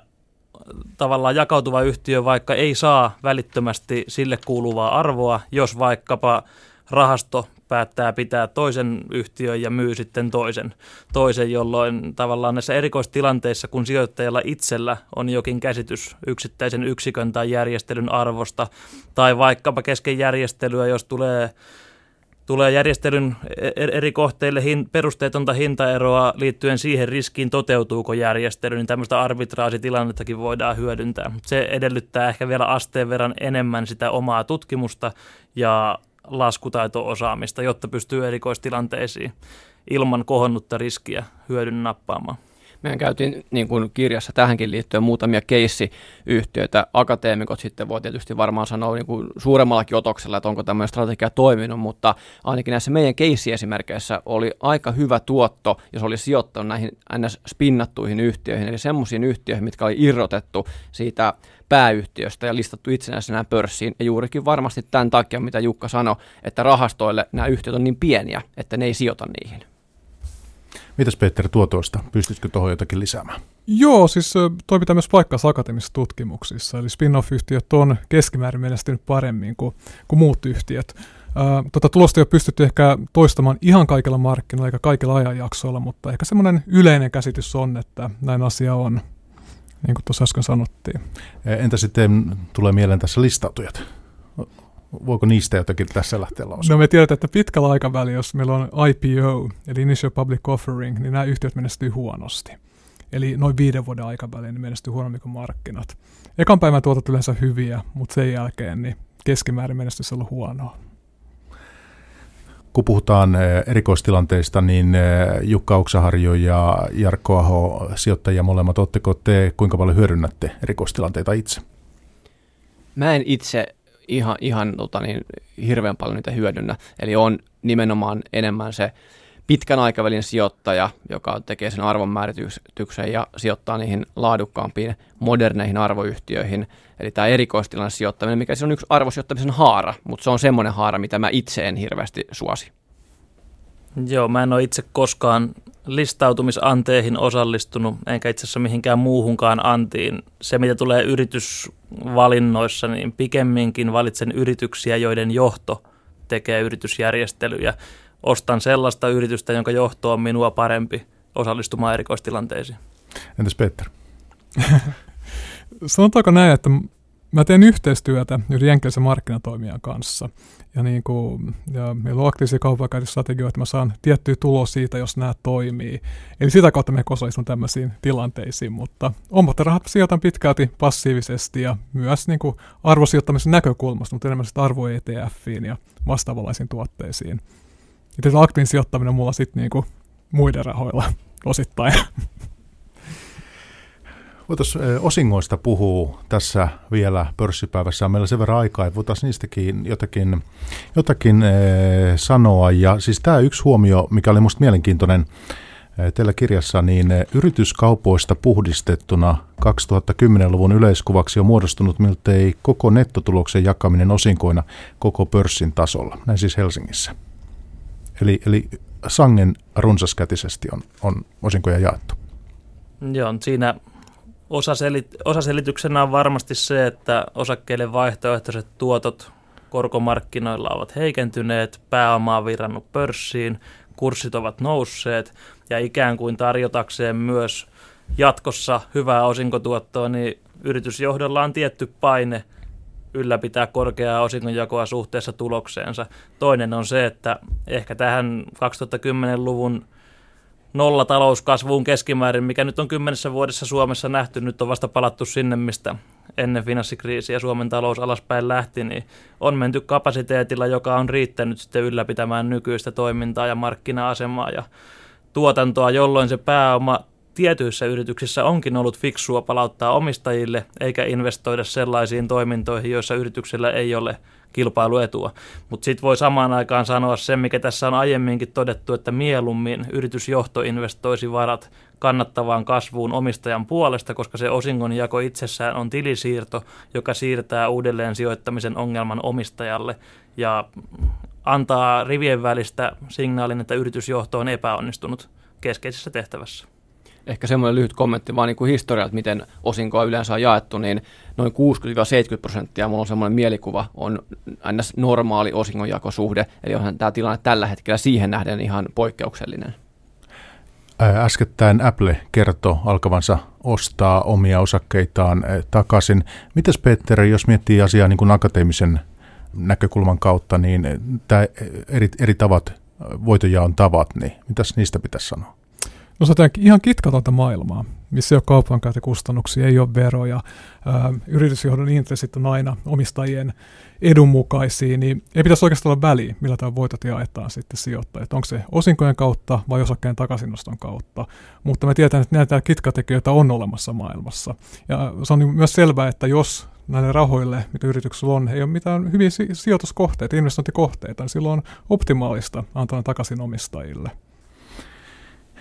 tavallaan jakautuva yhtiö vaikka ei saa välittömästi sille kuuluvaa arvoa, jos vaikkapa rahasto päättää pitää toisen yhtiön ja myy sitten toisen, toisen, jolloin tavallaan näissä erikoistilanteissa, kun sijoittajalla itsellä on jokin käsitys yksittäisen yksikön tai järjestelyn arvosta, tai vaikkapa kesken järjestelyä, jos tulee tulee järjestelyn e- e- eri kohteille hin, perusteetonta hintaeroa liittyen siihen riskiin, toteutuuko järjestely, niin tämmöistä arbitraasitilannettakin voidaan hyödyntää. Se edellyttää ehkä vielä asteen verran enemmän sitä omaa tutkimusta ja laskutaito-osaamista, jotta pystyy erikoistilanteisiin ilman kohonnutta riskiä hyödyn nappaamaan. Mehän käytiin niin kuin kirjassa tähänkin liittyen muutamia keissiyhtiöitä. Akateemikot sitten voi tietysti varmaan sanoa niin kuin suuremmallakin otoksella, että onko tämmöinen strategia toiminut, mutta ainakin näissä meidän keissiesimerkkeissä oli aika hyvä tuotto, jos oli sijoittanut näihin ns. spinnattuihin yhtiöihin, eli semmoisiin yhtiöihin, mitkä oli irrotettu siitä pääyhtiöstä ja listattu itsenäisenä pörssiin. Ja juurikin varmasti tämän takia, mitä Jukka sanoi, että rahastoille nämä yhtiöt on niin pieniä, että ne ei sijoita niihin. Mitäs Peter tuotoista? Pystytkö tuohon jotakin lisäämään? Joo, siis toi pitää myös paikkaansa akateemisissa tutkimuksissa. Eli spin-off-yhtiöt on keskimäärin menestynyt paremmin kuin, kuin muut yhtiöt. Ää, tota tulosta ei ole pystytty ehkä toistamaan ihan kaikilla markkinoilla eikä kaikilla ajanjaksoilla, mutta ehkä semmoinen yleinen käsitys on, että näin asia on, niin kuin tuossa äsken sanottiin. Entä sitten tulee mieleen tässä listautujat? Voiko niistä jotakin tässä lähteä lausumaan? No me tiedetään, että pitkällä aikavälillä, jos meillä on IPO, eli Initial Public Offering, niin nämä yhtiöt menestyy huonosti. Eli noin viiden vuoden aikavälin niin menestyy huonommin kuin markkinat. Ekan päivän tuotot yleensä hyviä, mutta sen jälkeen niin keskimäärin menestys on ollut huonoa. Kun puhutaan eh, erikoistilanteista, niin eh, Jukka Oksaharjo ja Jarkko Aho, sijoittajia molemmat, oletteko te kuinka paljon hyödynnätte erikoistilanteita itse? Mä en itse ihan, ihan tota niin, hirveän paljon niitä hyödynnä. Eli on nimenomaan enemmän se pitkän aikavälin sijoittaja, joka tekee sen arvonmäärityksen ja sijoittaa niihin laadukkaampiin moderneihin arvoyhtiöihin. Eli tämä erikoistilanne sijoittaminen, mikä se on yksi arvosijoittamisen haara, mutta se on semmoinen haara, mitä mä itse en hirveästi suosi. Joo, mä en ole itse koskaan listautumisanteihin osallistunut, enkä itse asiassa mihinkään muuhunkaan antiin. Se, mitä tulee yritysvalinnoissa, niin pikemminkin valitsen yrityksiä, joiden johto tekee yritysjärjestelyjä. Ostan sellaista yritystä, jonka johto on minua parempi osallistumaan erikoistilanteisiin. Entäs Peter? <laughs> Sanotaanko näin, että mä teen yhteistyötä yhden jenkkiläisen markkinatoimijan kanssa. Ja, niin kuin, ja meillä on aktiivisia kaupankäyntistrategioita, että mä saan tiettyä tuloa siitä, jos nämä toimii. Eli sitä kautta me osallistun tämmöisiin tilanteisiin, mutta omat rahat sijoitan pitkälti passiivisesti ja myös niin kuin arvosijoittamisen näkökulmasta, mutta enemmän sitä arvo ETFiin ja vastaavanlaisiin tuotteisiin. Ja aktiivinen sijoittaminen on mulla sitten niin kuin muiden rahoilla osittain. <laughs> Voitaisiin osingoista puhua tässä vielä pörssipäivässä. Meillä on sen verran aikaa, että voitaisiin niistäkin jotakin, jotakin sanoa. Ja siis tämä yksi huomio, mikä oli minusta mielenkiintoinen teillä kirjassa, niin yrityskaupoista puhdistettuna 2010-luvun yleiskuvaksi on muodostunut miltei koko nettotuloksen jakaminen osinkoina koko pörssin tasolla. Näin siis Helsingissä. Eli, eli sangen runsaskätisesti on, on osinkoja jaettu. Joo, siinä osaselit, osaselityksenä on varmasti se, että osakkeiden vaihtoehtoiset tuotot korkomarkkinoilla ovat heikentyneet, pääoma on virannut pörssiin, kurssit ovat nousseet ja ikään kuin tarjotakseen myös jatkossa hyvää osinkotuottoa, niin yritysjohdolla on tietty paine ylläpitää korkeaa osingonjakoa suhteessa tulokseensa. Toinen on se, että ehkä tähän 2010-luvun nolla talouskasvuun keskimäärin, mikä nyt on kymmenessä vuodessa Suomessa nähty, nyt on vasta palattu sinne, mistä ennen finanssikriisiä Suomen talous alaspäin lähti, niin on menty kapasiteetilla, joka on riittänyt sitten ylläpitämään nykyistä toimintaa ja markkina-asemaa ja tuotantoa, jolloin se pääoma tietyissä yrityksissä onkin ollut fiksua palauttaa omistajille, eikä investoida sellaisiin toimintoihin, joissa yrityksillä ei ole kilpailuetua. Mutta sitten voi samaan aikaan sanoa se, mikä tässä on aiemminkin todettu, että mieluummin yritysjohto investoisi varat kannattavaan kasvuun omistajan puolesta, koska se osingonjako itsessään on tilisiirto, joka siirtää uudelleen sijoittamisen ongelman omistajalle ja antaa rivien välistä signaalin, että yritysjohto on epäonnistunut keskeisessä tehtävässä ehkä semmoinen lyhyt kommentti vaan niin kuin historia, että miten osinkoa yleensä on jaettu, niin noin 60-70 prosenttia, mulla on semmoinen mielikuva, on aina normaali osingonjakosuhde, eli onhan tämä tilanne tällä hetkellä siihen nähden ihan poikkeuksellinen. Äskettäin Apple kertoi alkavansa ostaa omia osakkeitaan takaisin. Mites Peter, jos miettii asiaa niin kuin akateemisen näkökulman kautta, niin tämä eri, eri tavat, voitonjaon tavat, niin mitäs niistä pitäisi sanoa? On ihan kitkatonta maailmaa, missä ei ole kaupankäyntikustannuksia, ei ole veroja, ää, yritysjohdon intressit on aina omistajien edun mukaisia, niin ei pitäisi oikeastaan olla väliä, millä tämä voitot jaetaan sitten sijoittajat. Onko se osinkojen kautta vai osakkeen takaisinnoston kautta. Mutta me tiedetään, että näitä kitkatekijöitä on olemassa maailmassa. Ja se on myös selvää, että jos näille rahoille, mitä yrityksellä on, ei ole mitään hyviä sijoituskohteita, investointikohteita, niin silloin on optimaalista antaa takaisin omistajille.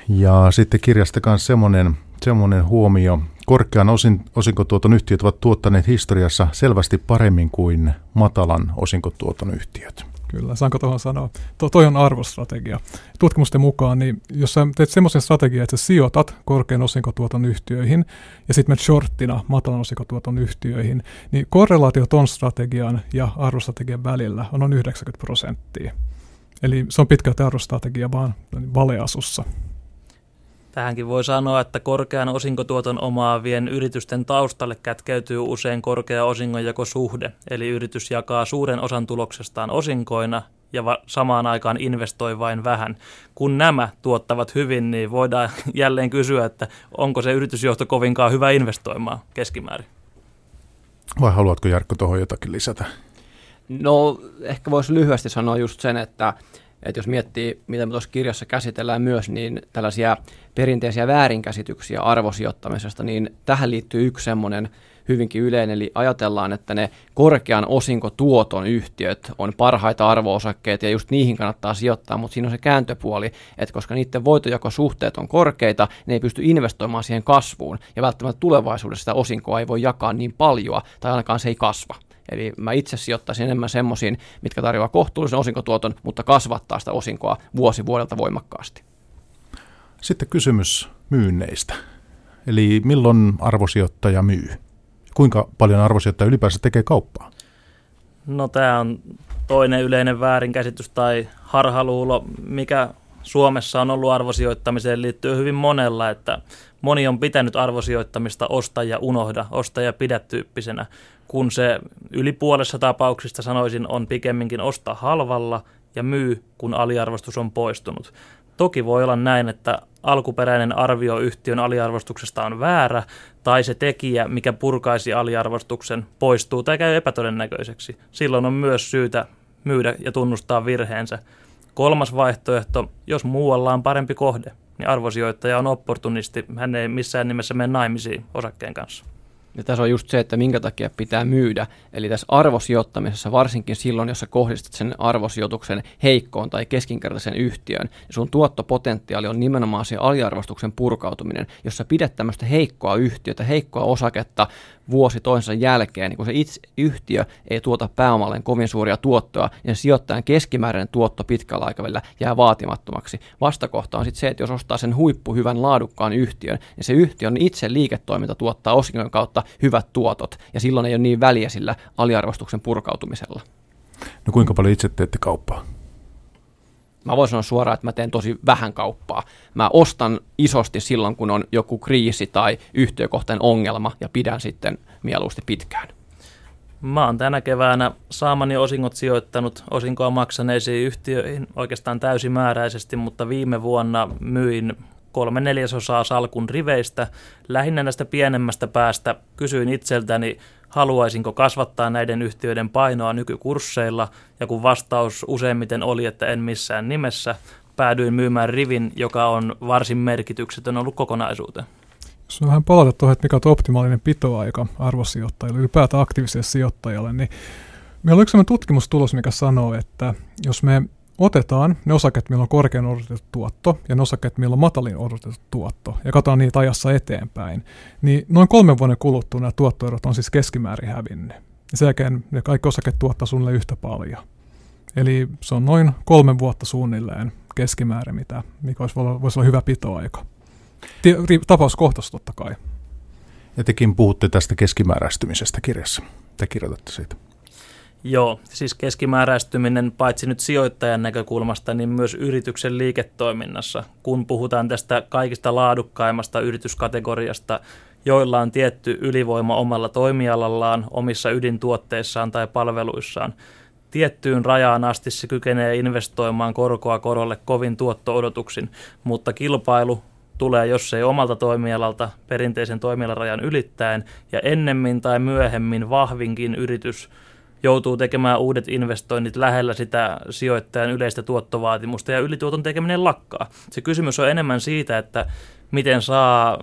Ja sitten kirjasta kanssa semmoinen, semmoinen huomio. Korkean osin, osinkotuoton yhtiöt ovat tuottaneet historiassa selvästi paremmin kuin matalan osinkotuoton yhtiöt. Kyllä, saanko tuohon sanoa? To, toi on arvostrategia. Tutkimusten mukaan, niin jos sä teet semmoisen strategian, että sä sijoitat korkean osinkotuoton yhtiöihin ja sitten menet shorttina matalan osinkotuoton yhtiöihin, niin korrelaatio ton strategian ja arvostrategian välillä on noin 90 prosenttia. Eli se on pitkälti arvostrategia vaan valeasussa. Tähänkin voi sanoa, että korkean osinkotuoton omaavien yritysten taustalle kätkeytyy usein korkea osingonjakosuhde, eli yritys jakaa suuren osan tuloksestaan osinkoina ja va- samaan aikaan investoi vain vähän. Kun nämä tuottavat hyvin, niin voidaan <laughs> jälleen kysyä, että onko se yritysjohto kovinkaan hyvä investoimaan keskimäärin. Vai haluatko Jarkko tuohon jotakin lisätä? No ehkä voisi lyhyesti sanoa just sen, että että jos miettii, mitä me tuossa kirjassa käsitellään myös, niin tällaisia perinteisiä väärinkäsityksiä arvosijoittamisesta, niin tähän liittyy yksi semmoinen hyvinkin yleinen, eli ajatellaan, että ne korkean osinkotuoton yhtiöt on parhaita arvoosakkeita ja just niihin kannattaa sijoittaa, mutta siinä on se kääntöpuoli, että koska niiden voitojakosuhteet on korkeita, ne ei pysty investoimaan siihen kasvuun ja välttämättä tulevaisuudessa sitä osinkoa ei voi jakaa niin paljon tai ainakaan se ei kasva. Eli mä itse sijoittaisin enemmän semmoisiin, mitkä tarjoaa kohtuullisen osinkotuoton, mutta kasvattaa sitä osinkoa vuosi vuodelta voimakkaasti. Sitten kysymys myynneistä. Eli milloin arvosijoittaja myy? Kuinka paljon arvosijoittaja ylipäänsä tekee kauppaa? No tämä on toinen yleinen väärinkäsitys tai harhaluulo, mikä Suomessa on ollut arvosijoittamiseen liittyy hyvin monella, että moni on pitänyt arvosijoittamista osta ja unohda, osta ja pidä tyyppisenä kun se yli puolessa tapauksista sanoisin on pikemminkin osta halvalla ja myy, kun aliarvostus on poistunut. Toki voi olla näin, että alkuperäinen arvio yhtiön aliarvostuksesta on väärä, tai se tekijä, mikä purkaisi aliarvostuksen, poistuu tai käy epätodennäköiseksi. Silloin on myös syytä myydä ja tunnustaa virheensä. Kolmas vaihtoehto, jos muualla on parempi kohde, niin arvosijoittaja on opportunisti. Hän ei missään nimessä mene naimisiin osakkeen kanssa. Ja tässä on just se, että minkä takia pitää myydä. Eli tässä arvosijoittamisessa, varsinkin silloin, jos sä kohdistat sen arvosijoituksen heikkoon tai keskinkertaisen yhtiön, niin sun tuottopotentiaali on nimenomaan se aliarvostuksen purkautuminen. Jos sä pidät tämmöistä heikkoa yhtiötä, heikkoa osaketta vuosi toisensa jälkeen, niin kun se itse yhtiö ei tuota pääomalleen kovin suuria tuottoja, niin sijoittajan keskimääräinen tuotto pitkällä aikavälillä jää vaatimattomaksi. Vastakohta on sitten se, että jos ostaa sen huippuhyvän laadukkaan yhtiön, niin se yhtiön itse liiketoiminta tuottaa osingon kautta hyvät tuotot, ja silloin ei ole niin väliä sillä aliarvostuksen purkautumisella. No kuinka paljon itse teette kauppaa? Mä voin sanoa suoraan, että mä teen tosi vähän kauppaa. Mä ostan isosti silloin, kun on joku kriisi tai yhtiökohtainen ongelma ja pidän sitten mieluusti pitkään. Mä oon tänä keväänä saamani osingot sijoittanut osinkoa maksaneisiin yhtiöihin oikeastaan täysimääräisesti, mutta viime vuonna myin kolme neljäsosaa salkun riveistä. Lähinnä näistä pienemmästä päästä kysyin itseltäni, haluaisinko kasvattaa näiden yhtiöiden painoa nykykursseilla, ja kun vastaus useimmiten oli, että en missään nimessä, päädyin myymään rivin, joka on varsin merkityksetön ollut kokonaisuuteen. Jos on vähän palata tuohon, että mikä on oppimaalinen pitoaika arvosijoittajille, ylipäätään aktiiviselle sijoittajalle, niin meillä on yksi tutkimustulos, mikä sanoo, että jos me otetaan ne osaket, millä on korkean odotettu tuotto ja ne osaket, millä on matalin odotettu tuotto ja katsotaan niitä ajassa eteenpäin, niin noin kolmen vuoden kuluttua nämä tuottoerot on siis keskimäärin hävinnyt. Ja sen jälkeen ne kaikki osaket tuottaa suunnilleen yhtä paljon. Eli se on noin kolmen vuotta suunnilleen keskimäärin, mitä, mikä olisi, voisi olla hyvä pitoaika. Tapauskohtaisesti totta kai. Ja tekin puhutte tästä keskimääräistymisestä kirjassa. Te kirjoitatte siitä. Joo, siis keskimääräistyminen paitsi nyt sijoittajan näkökulmasta, niin myös yrityksen liiketoiminnassa, kun puhutaan tästä kaikista laadukkaimmasta yrityskategoriasta, joilla on tietty ylivoima omalla toimialallaan, omissa ydintuotteissaan tai palveluissaan. Tiettyyn rajaan asti se kykenee investoimaan korkoa korolle kovin tuotto-odotuksin, mutta kilpailu tulee, jos ei omalta toimialalta perinteisen toimialarajan ylittäen, ja ennemmin tai myöhemmin vahvinkin yritys – joutuu tekemään uudet investoinnit lähellä sitä sijoittajan yleistä tuottovaatimusta ja ylituoton tekeminen lakkaa. Se kysymys on enemmän siitä, että miten saa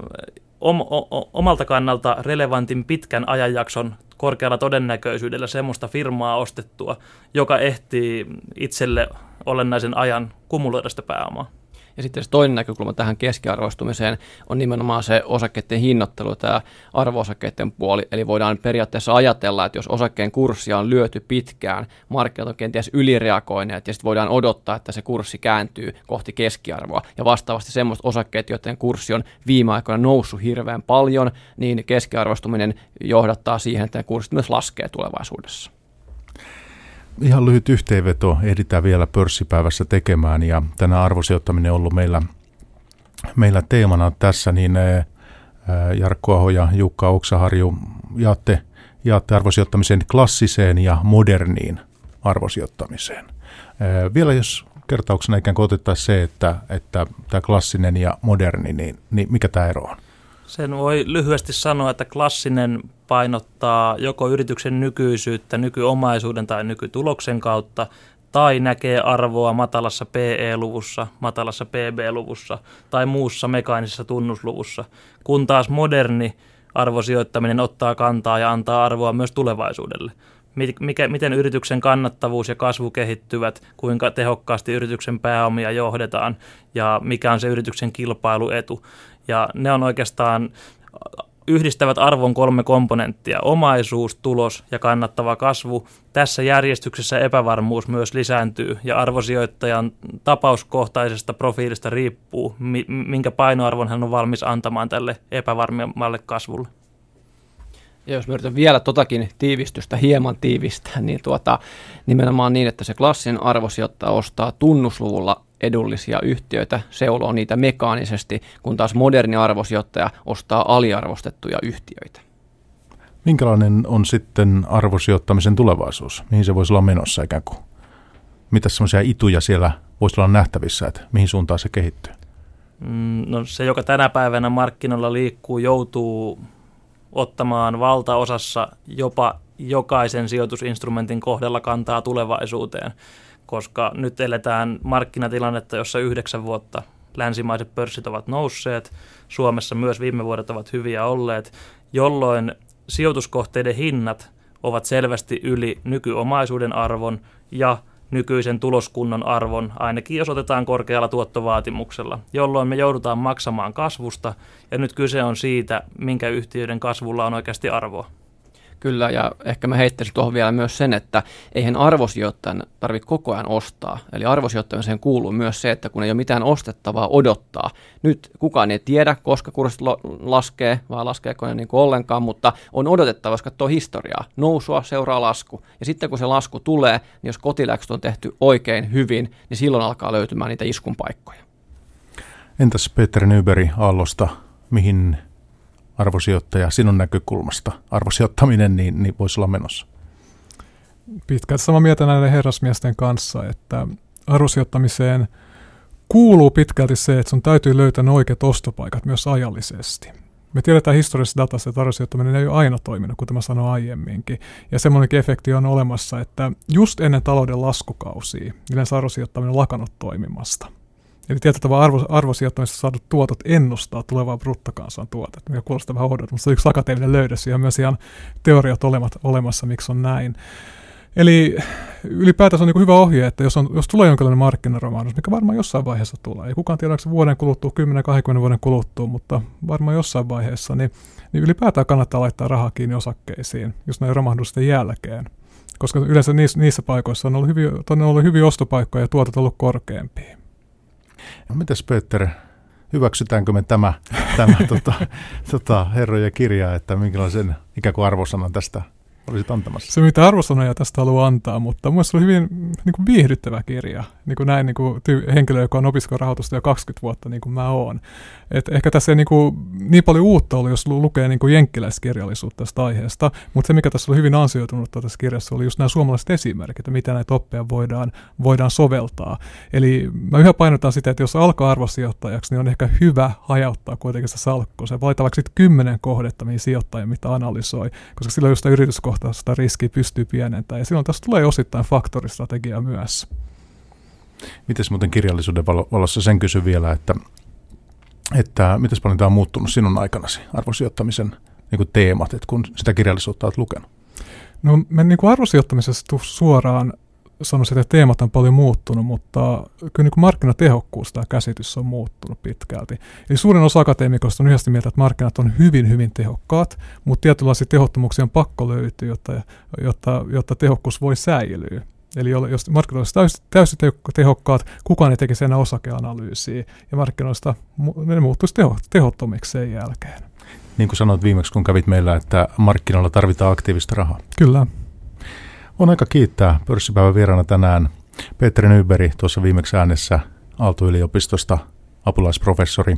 om, o, omalta kannalta relevantin pitkän ajanjakson korkealla todennäköisyydellä semmoista firmaa ostettua, joka ehtii itselle olennaisen ajan kumuloida sitä pääomaa. Ja sitten se toinen näkökulma tähän keskiarvoistumiseen on nimenomaan se osakkeiden hinnoittelu, tämä arvoosakkeiden puoli. Eli voidaan periaatteessa ajatella, että jos osakkeen kurssia on lyöty pitkään, markkinat on kenties ylireagoineet ja sitten voidaan odottaa, että se kurssi kääntyy kohti keskiarvoa. Ja vastaavasti semmoiset osakkeet, joiden kurssi on viime aikoina noussut hirveän paljon, niin keskiarvostuminen johdattaa siihen, että kurssit myös laskee tulevaisuudessa ihan lyhyt yhteenveto ehditään vielä pörssipäivässä tekemään ja tänä arvosijoittaminen on ollut meillä, meillä teemana tässä, niin eh, Jarkko Aho ja Jukka Oksaharju jaatte, jaatte arvosijoittamisen klassiseen ja moderniin arvosijoittamiseen. Eh, vielä jos kertauksena ikään kuin otettaisiin se, että, että tämä klassinen ja moderni, niin, niin mikä tämä ero on? Sen voi lyhyesti sanoa, että klassinen painottaa joko yrityksen nykyisyyttä nykyomaisuuden tai nykytuloksen kautta, tai näkee arvoa matalassa PE-luvussa, matalassa PB-luvussa tai muussa mekaanisessa tunnusluvussa, kun taas moderni arvosijoittaminen ottaa kantaa ja antaa arvoa myös tulevaisuudelle. Mikä, miten yrityksen kannattavuus ja kasvu kehittyvät, kuinka tehokkaasti yrityksen pääomia johdetaan ja mikä on se yrityksen kilpailuetu. Ja ne on oikeastaan yhdistävät arvon kolme komponenttia, omaisuus, tulos ja kannattava kasvu. Tässä järjestyksessä epävarmuus myös lisääntyy ja arvosijoittajan tapauskohtaisesta profiilista riippuu, minkä painoarvon hän on valmis antamaan tälle epävarmemmalle kasvulle. Ja jos yritän vielä totakin tiivistystä hieman tiivistää, niin tuota, nimenomaan niin, että se klassinen arvosijoittaja ostaa tunnusluvulla edullisia yhtiöitä, seuloo niitä mekaanisesti, kun taas moderni arvosijoittaja ostaa aliarvostettuja yhtiöitä. Minkälainen on sitten arvosijoittamisen tulevaisuus? Mihin se voisi olla menossa ikään kuin? Mitä semmoisia ituja siellä voisi olla nähtävissä, että mihin suuntaan se kehittyy? Mm, no se, joka tänä päivänä markkinoilla liikkuu, joutuu ottamaan valtaosassa jopa jokaisen sijoitusinstrumentin kohdalla kantaa tulevaisuuteen, koska nyt eletään markkinatilannetta, jossa yhdeksän vuotta länsimaiset pörssit ovat nousseet, Suomessa myös viime vuodet ovat hyviä olleet, jolloin sijoituskohteiden hinnat ovat selvästi yli nykyomaisuuden arvon ja nykyisen tuloskunnon arvon, ainakin jos otetaan korkealla tuottovaatimuksella, jolloin me joudutaan maksamaan kasvusta, ja nyt kyse on siitä, minkä yhtiöiden kasvulla on oikeasti arvoa. Kyllä, ja ehkä mä heittäisin tuohon vielä myös sen, että eihän arvosijoittajan tarvitse koko ajan ostaa. Eli arvosijoittamiseen kuuluu myös se, että kun ei ole mitään ostettavaa odottaa. Nyt kukaan ei tiedä, koska kurssit laskee, vai laskeeko ne niin ollenkaan, mutta on odotettava, jos katsoo historiaa. Nousua seuraa lasku. Ja sitten kun se lasku tulee, niin jos kotiläksyt on tehty oikein hyvin, niin silloin alkaa löytymään niitä iskun paikkoja. Entäs Peter Nyberi Aallosta, mihin arvosijoittaja sinun näkökulmasta arvosijoittaminen niin, niin voisi olla menossa? Pitkälti samaa mieltä näiden herrasmiesten kanssa, että arvosijoittamiseen kuuluu pitkälti se, että sun täytyy löytää ne oikeat ostopaikat myös ajallisesti. Me tiedetään historiallisessa datassa, että arvosijoittaminen ei ole aina toiminut, kuten mä sanoin aiemminkin. Ja semmoinenkin efekti on olemassa, että just ennen talouden laskukausia yleensä arvosijoittaminen on lakannut toimimasta. Eli tietyllä tavalla arvo, arvosijoittamisesta saadut tuotot ennustaa tulevaa bruttokansantuotetta, mikä kuulostaa vähän oudolta, mutta se on yksi akateeminen löydös ja myös ihan teoriat olemat, olemassa, miksi on näin. Eli ylipäätään se on niin hyvä ohje, että jos, on, jos tulee jonkinlainen markkinaromahdus, mikä varmaan jossain vaiheessa tulee, ei kukaan tiedä, onko se vuoden kuluttua, 10-20 vuoden kuluttua, mutta varmaan jossain vaiheessa, niin, niin ylipäätään kannattaa laittaa rahaa kiinni osakkeisiin, just näin romahdusten jälkeen. Koska yleensä niissä, niissä paikoissa on ollut hyviä, on ollut hyviä ostopaikkoja ja tuotot ollut korkeampia. No mitäs Peter, hyväksytäänkö me tämä, <laughs> tämä tota, tota, herrojen kirja, että minkälaisen ikään kuin arvosanan tästä olisit antamassa? Se, mitä arvosanoja tästä haluaa antaa, mutta mun se oli hyvin niin kuin viihdyttävä kirja. Niin kuin näin niin kuin ty- henkilö, joka on opiskellut rahoitusta jo 20 vuotta, niin kuin mä oon. Et ehkä tässä ei niin, kuin, niin paljon uutta ollut, jos lukee niin kuin jenkkiläiskirjallisuutta tästä aiheesta, mutta se, mikä tässä oli hyvin ansioitunut tässä kirjassa, oli just nämä suomalaiset esimerkit, että mitä näitä oppeja voidaan, voidaan soveltaa. Eli mä yhä painotan sitä, että jos alkaa arvosijoittajaksi, niin on ehkä hyvä hajauttaa kuitenkin sitä salkkua. Se valita vaikka sitten kymmenen kohdetta, mihin sijoittaja mitä analysoi, koska silloin just sitä riskiä pystyy pienentämään. Ja silloin tästä tulee osittain faktoristrategia myös. Miten muuten kirjallisuuden valossa sen kysy vielä, että, että miten paljon tämä on muuttunut sinun aikanasi, arvosijoittamisen niin kuin teemat, että kun sitä kirjallisuutta olet lukenut? No me niin kuin arvosijoittamisessa suoraan sanoisin, että teemat on paljon muuttunut, mutta kyllä niin kuin markkinatehokkuus tämä käsitys on muuttunut pitkälti. Eli suurin osa akateemikoista on yhdessä mieltä, että markkinat on hyvin, hyvin tehokkaat, mutta tietynlaisia tehottomuuksia on pakko löytyä, jotta, jotta, jotta tehokkuus voi säilyä. Eli jos markkinoista täysin, täysin tehokkaat, kukaan ei tekisi enää osakeanalyysiä, ja markkinoista ne muuttuisi teho, tehottomiksi sen jälkeen. Niin kuin sanoit viimeksi, kun kävit meillä, että markkinoilla tarvitaan aktiivista rahaa. Kyllä. On aika kiittää pörssipäivän vieraana tänään Petteri Nyberi tuossa viimeksi äänessä Aalto-yliopistosta, apulaisprofessori,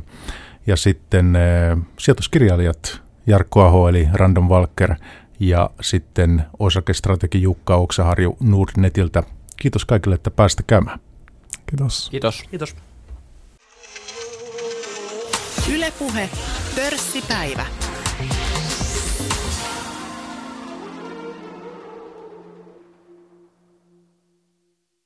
ja sitten äh, sijoituskirjailijat Jarkko Aho eli Random Walker ja sitten osakestrategi Jukka Oksaharju Nordnetiltä. Kiitos kaikille, että päästä käymään. Kiitos. Kiitos. Kiitos. Ylepuhe Pörssipäivä.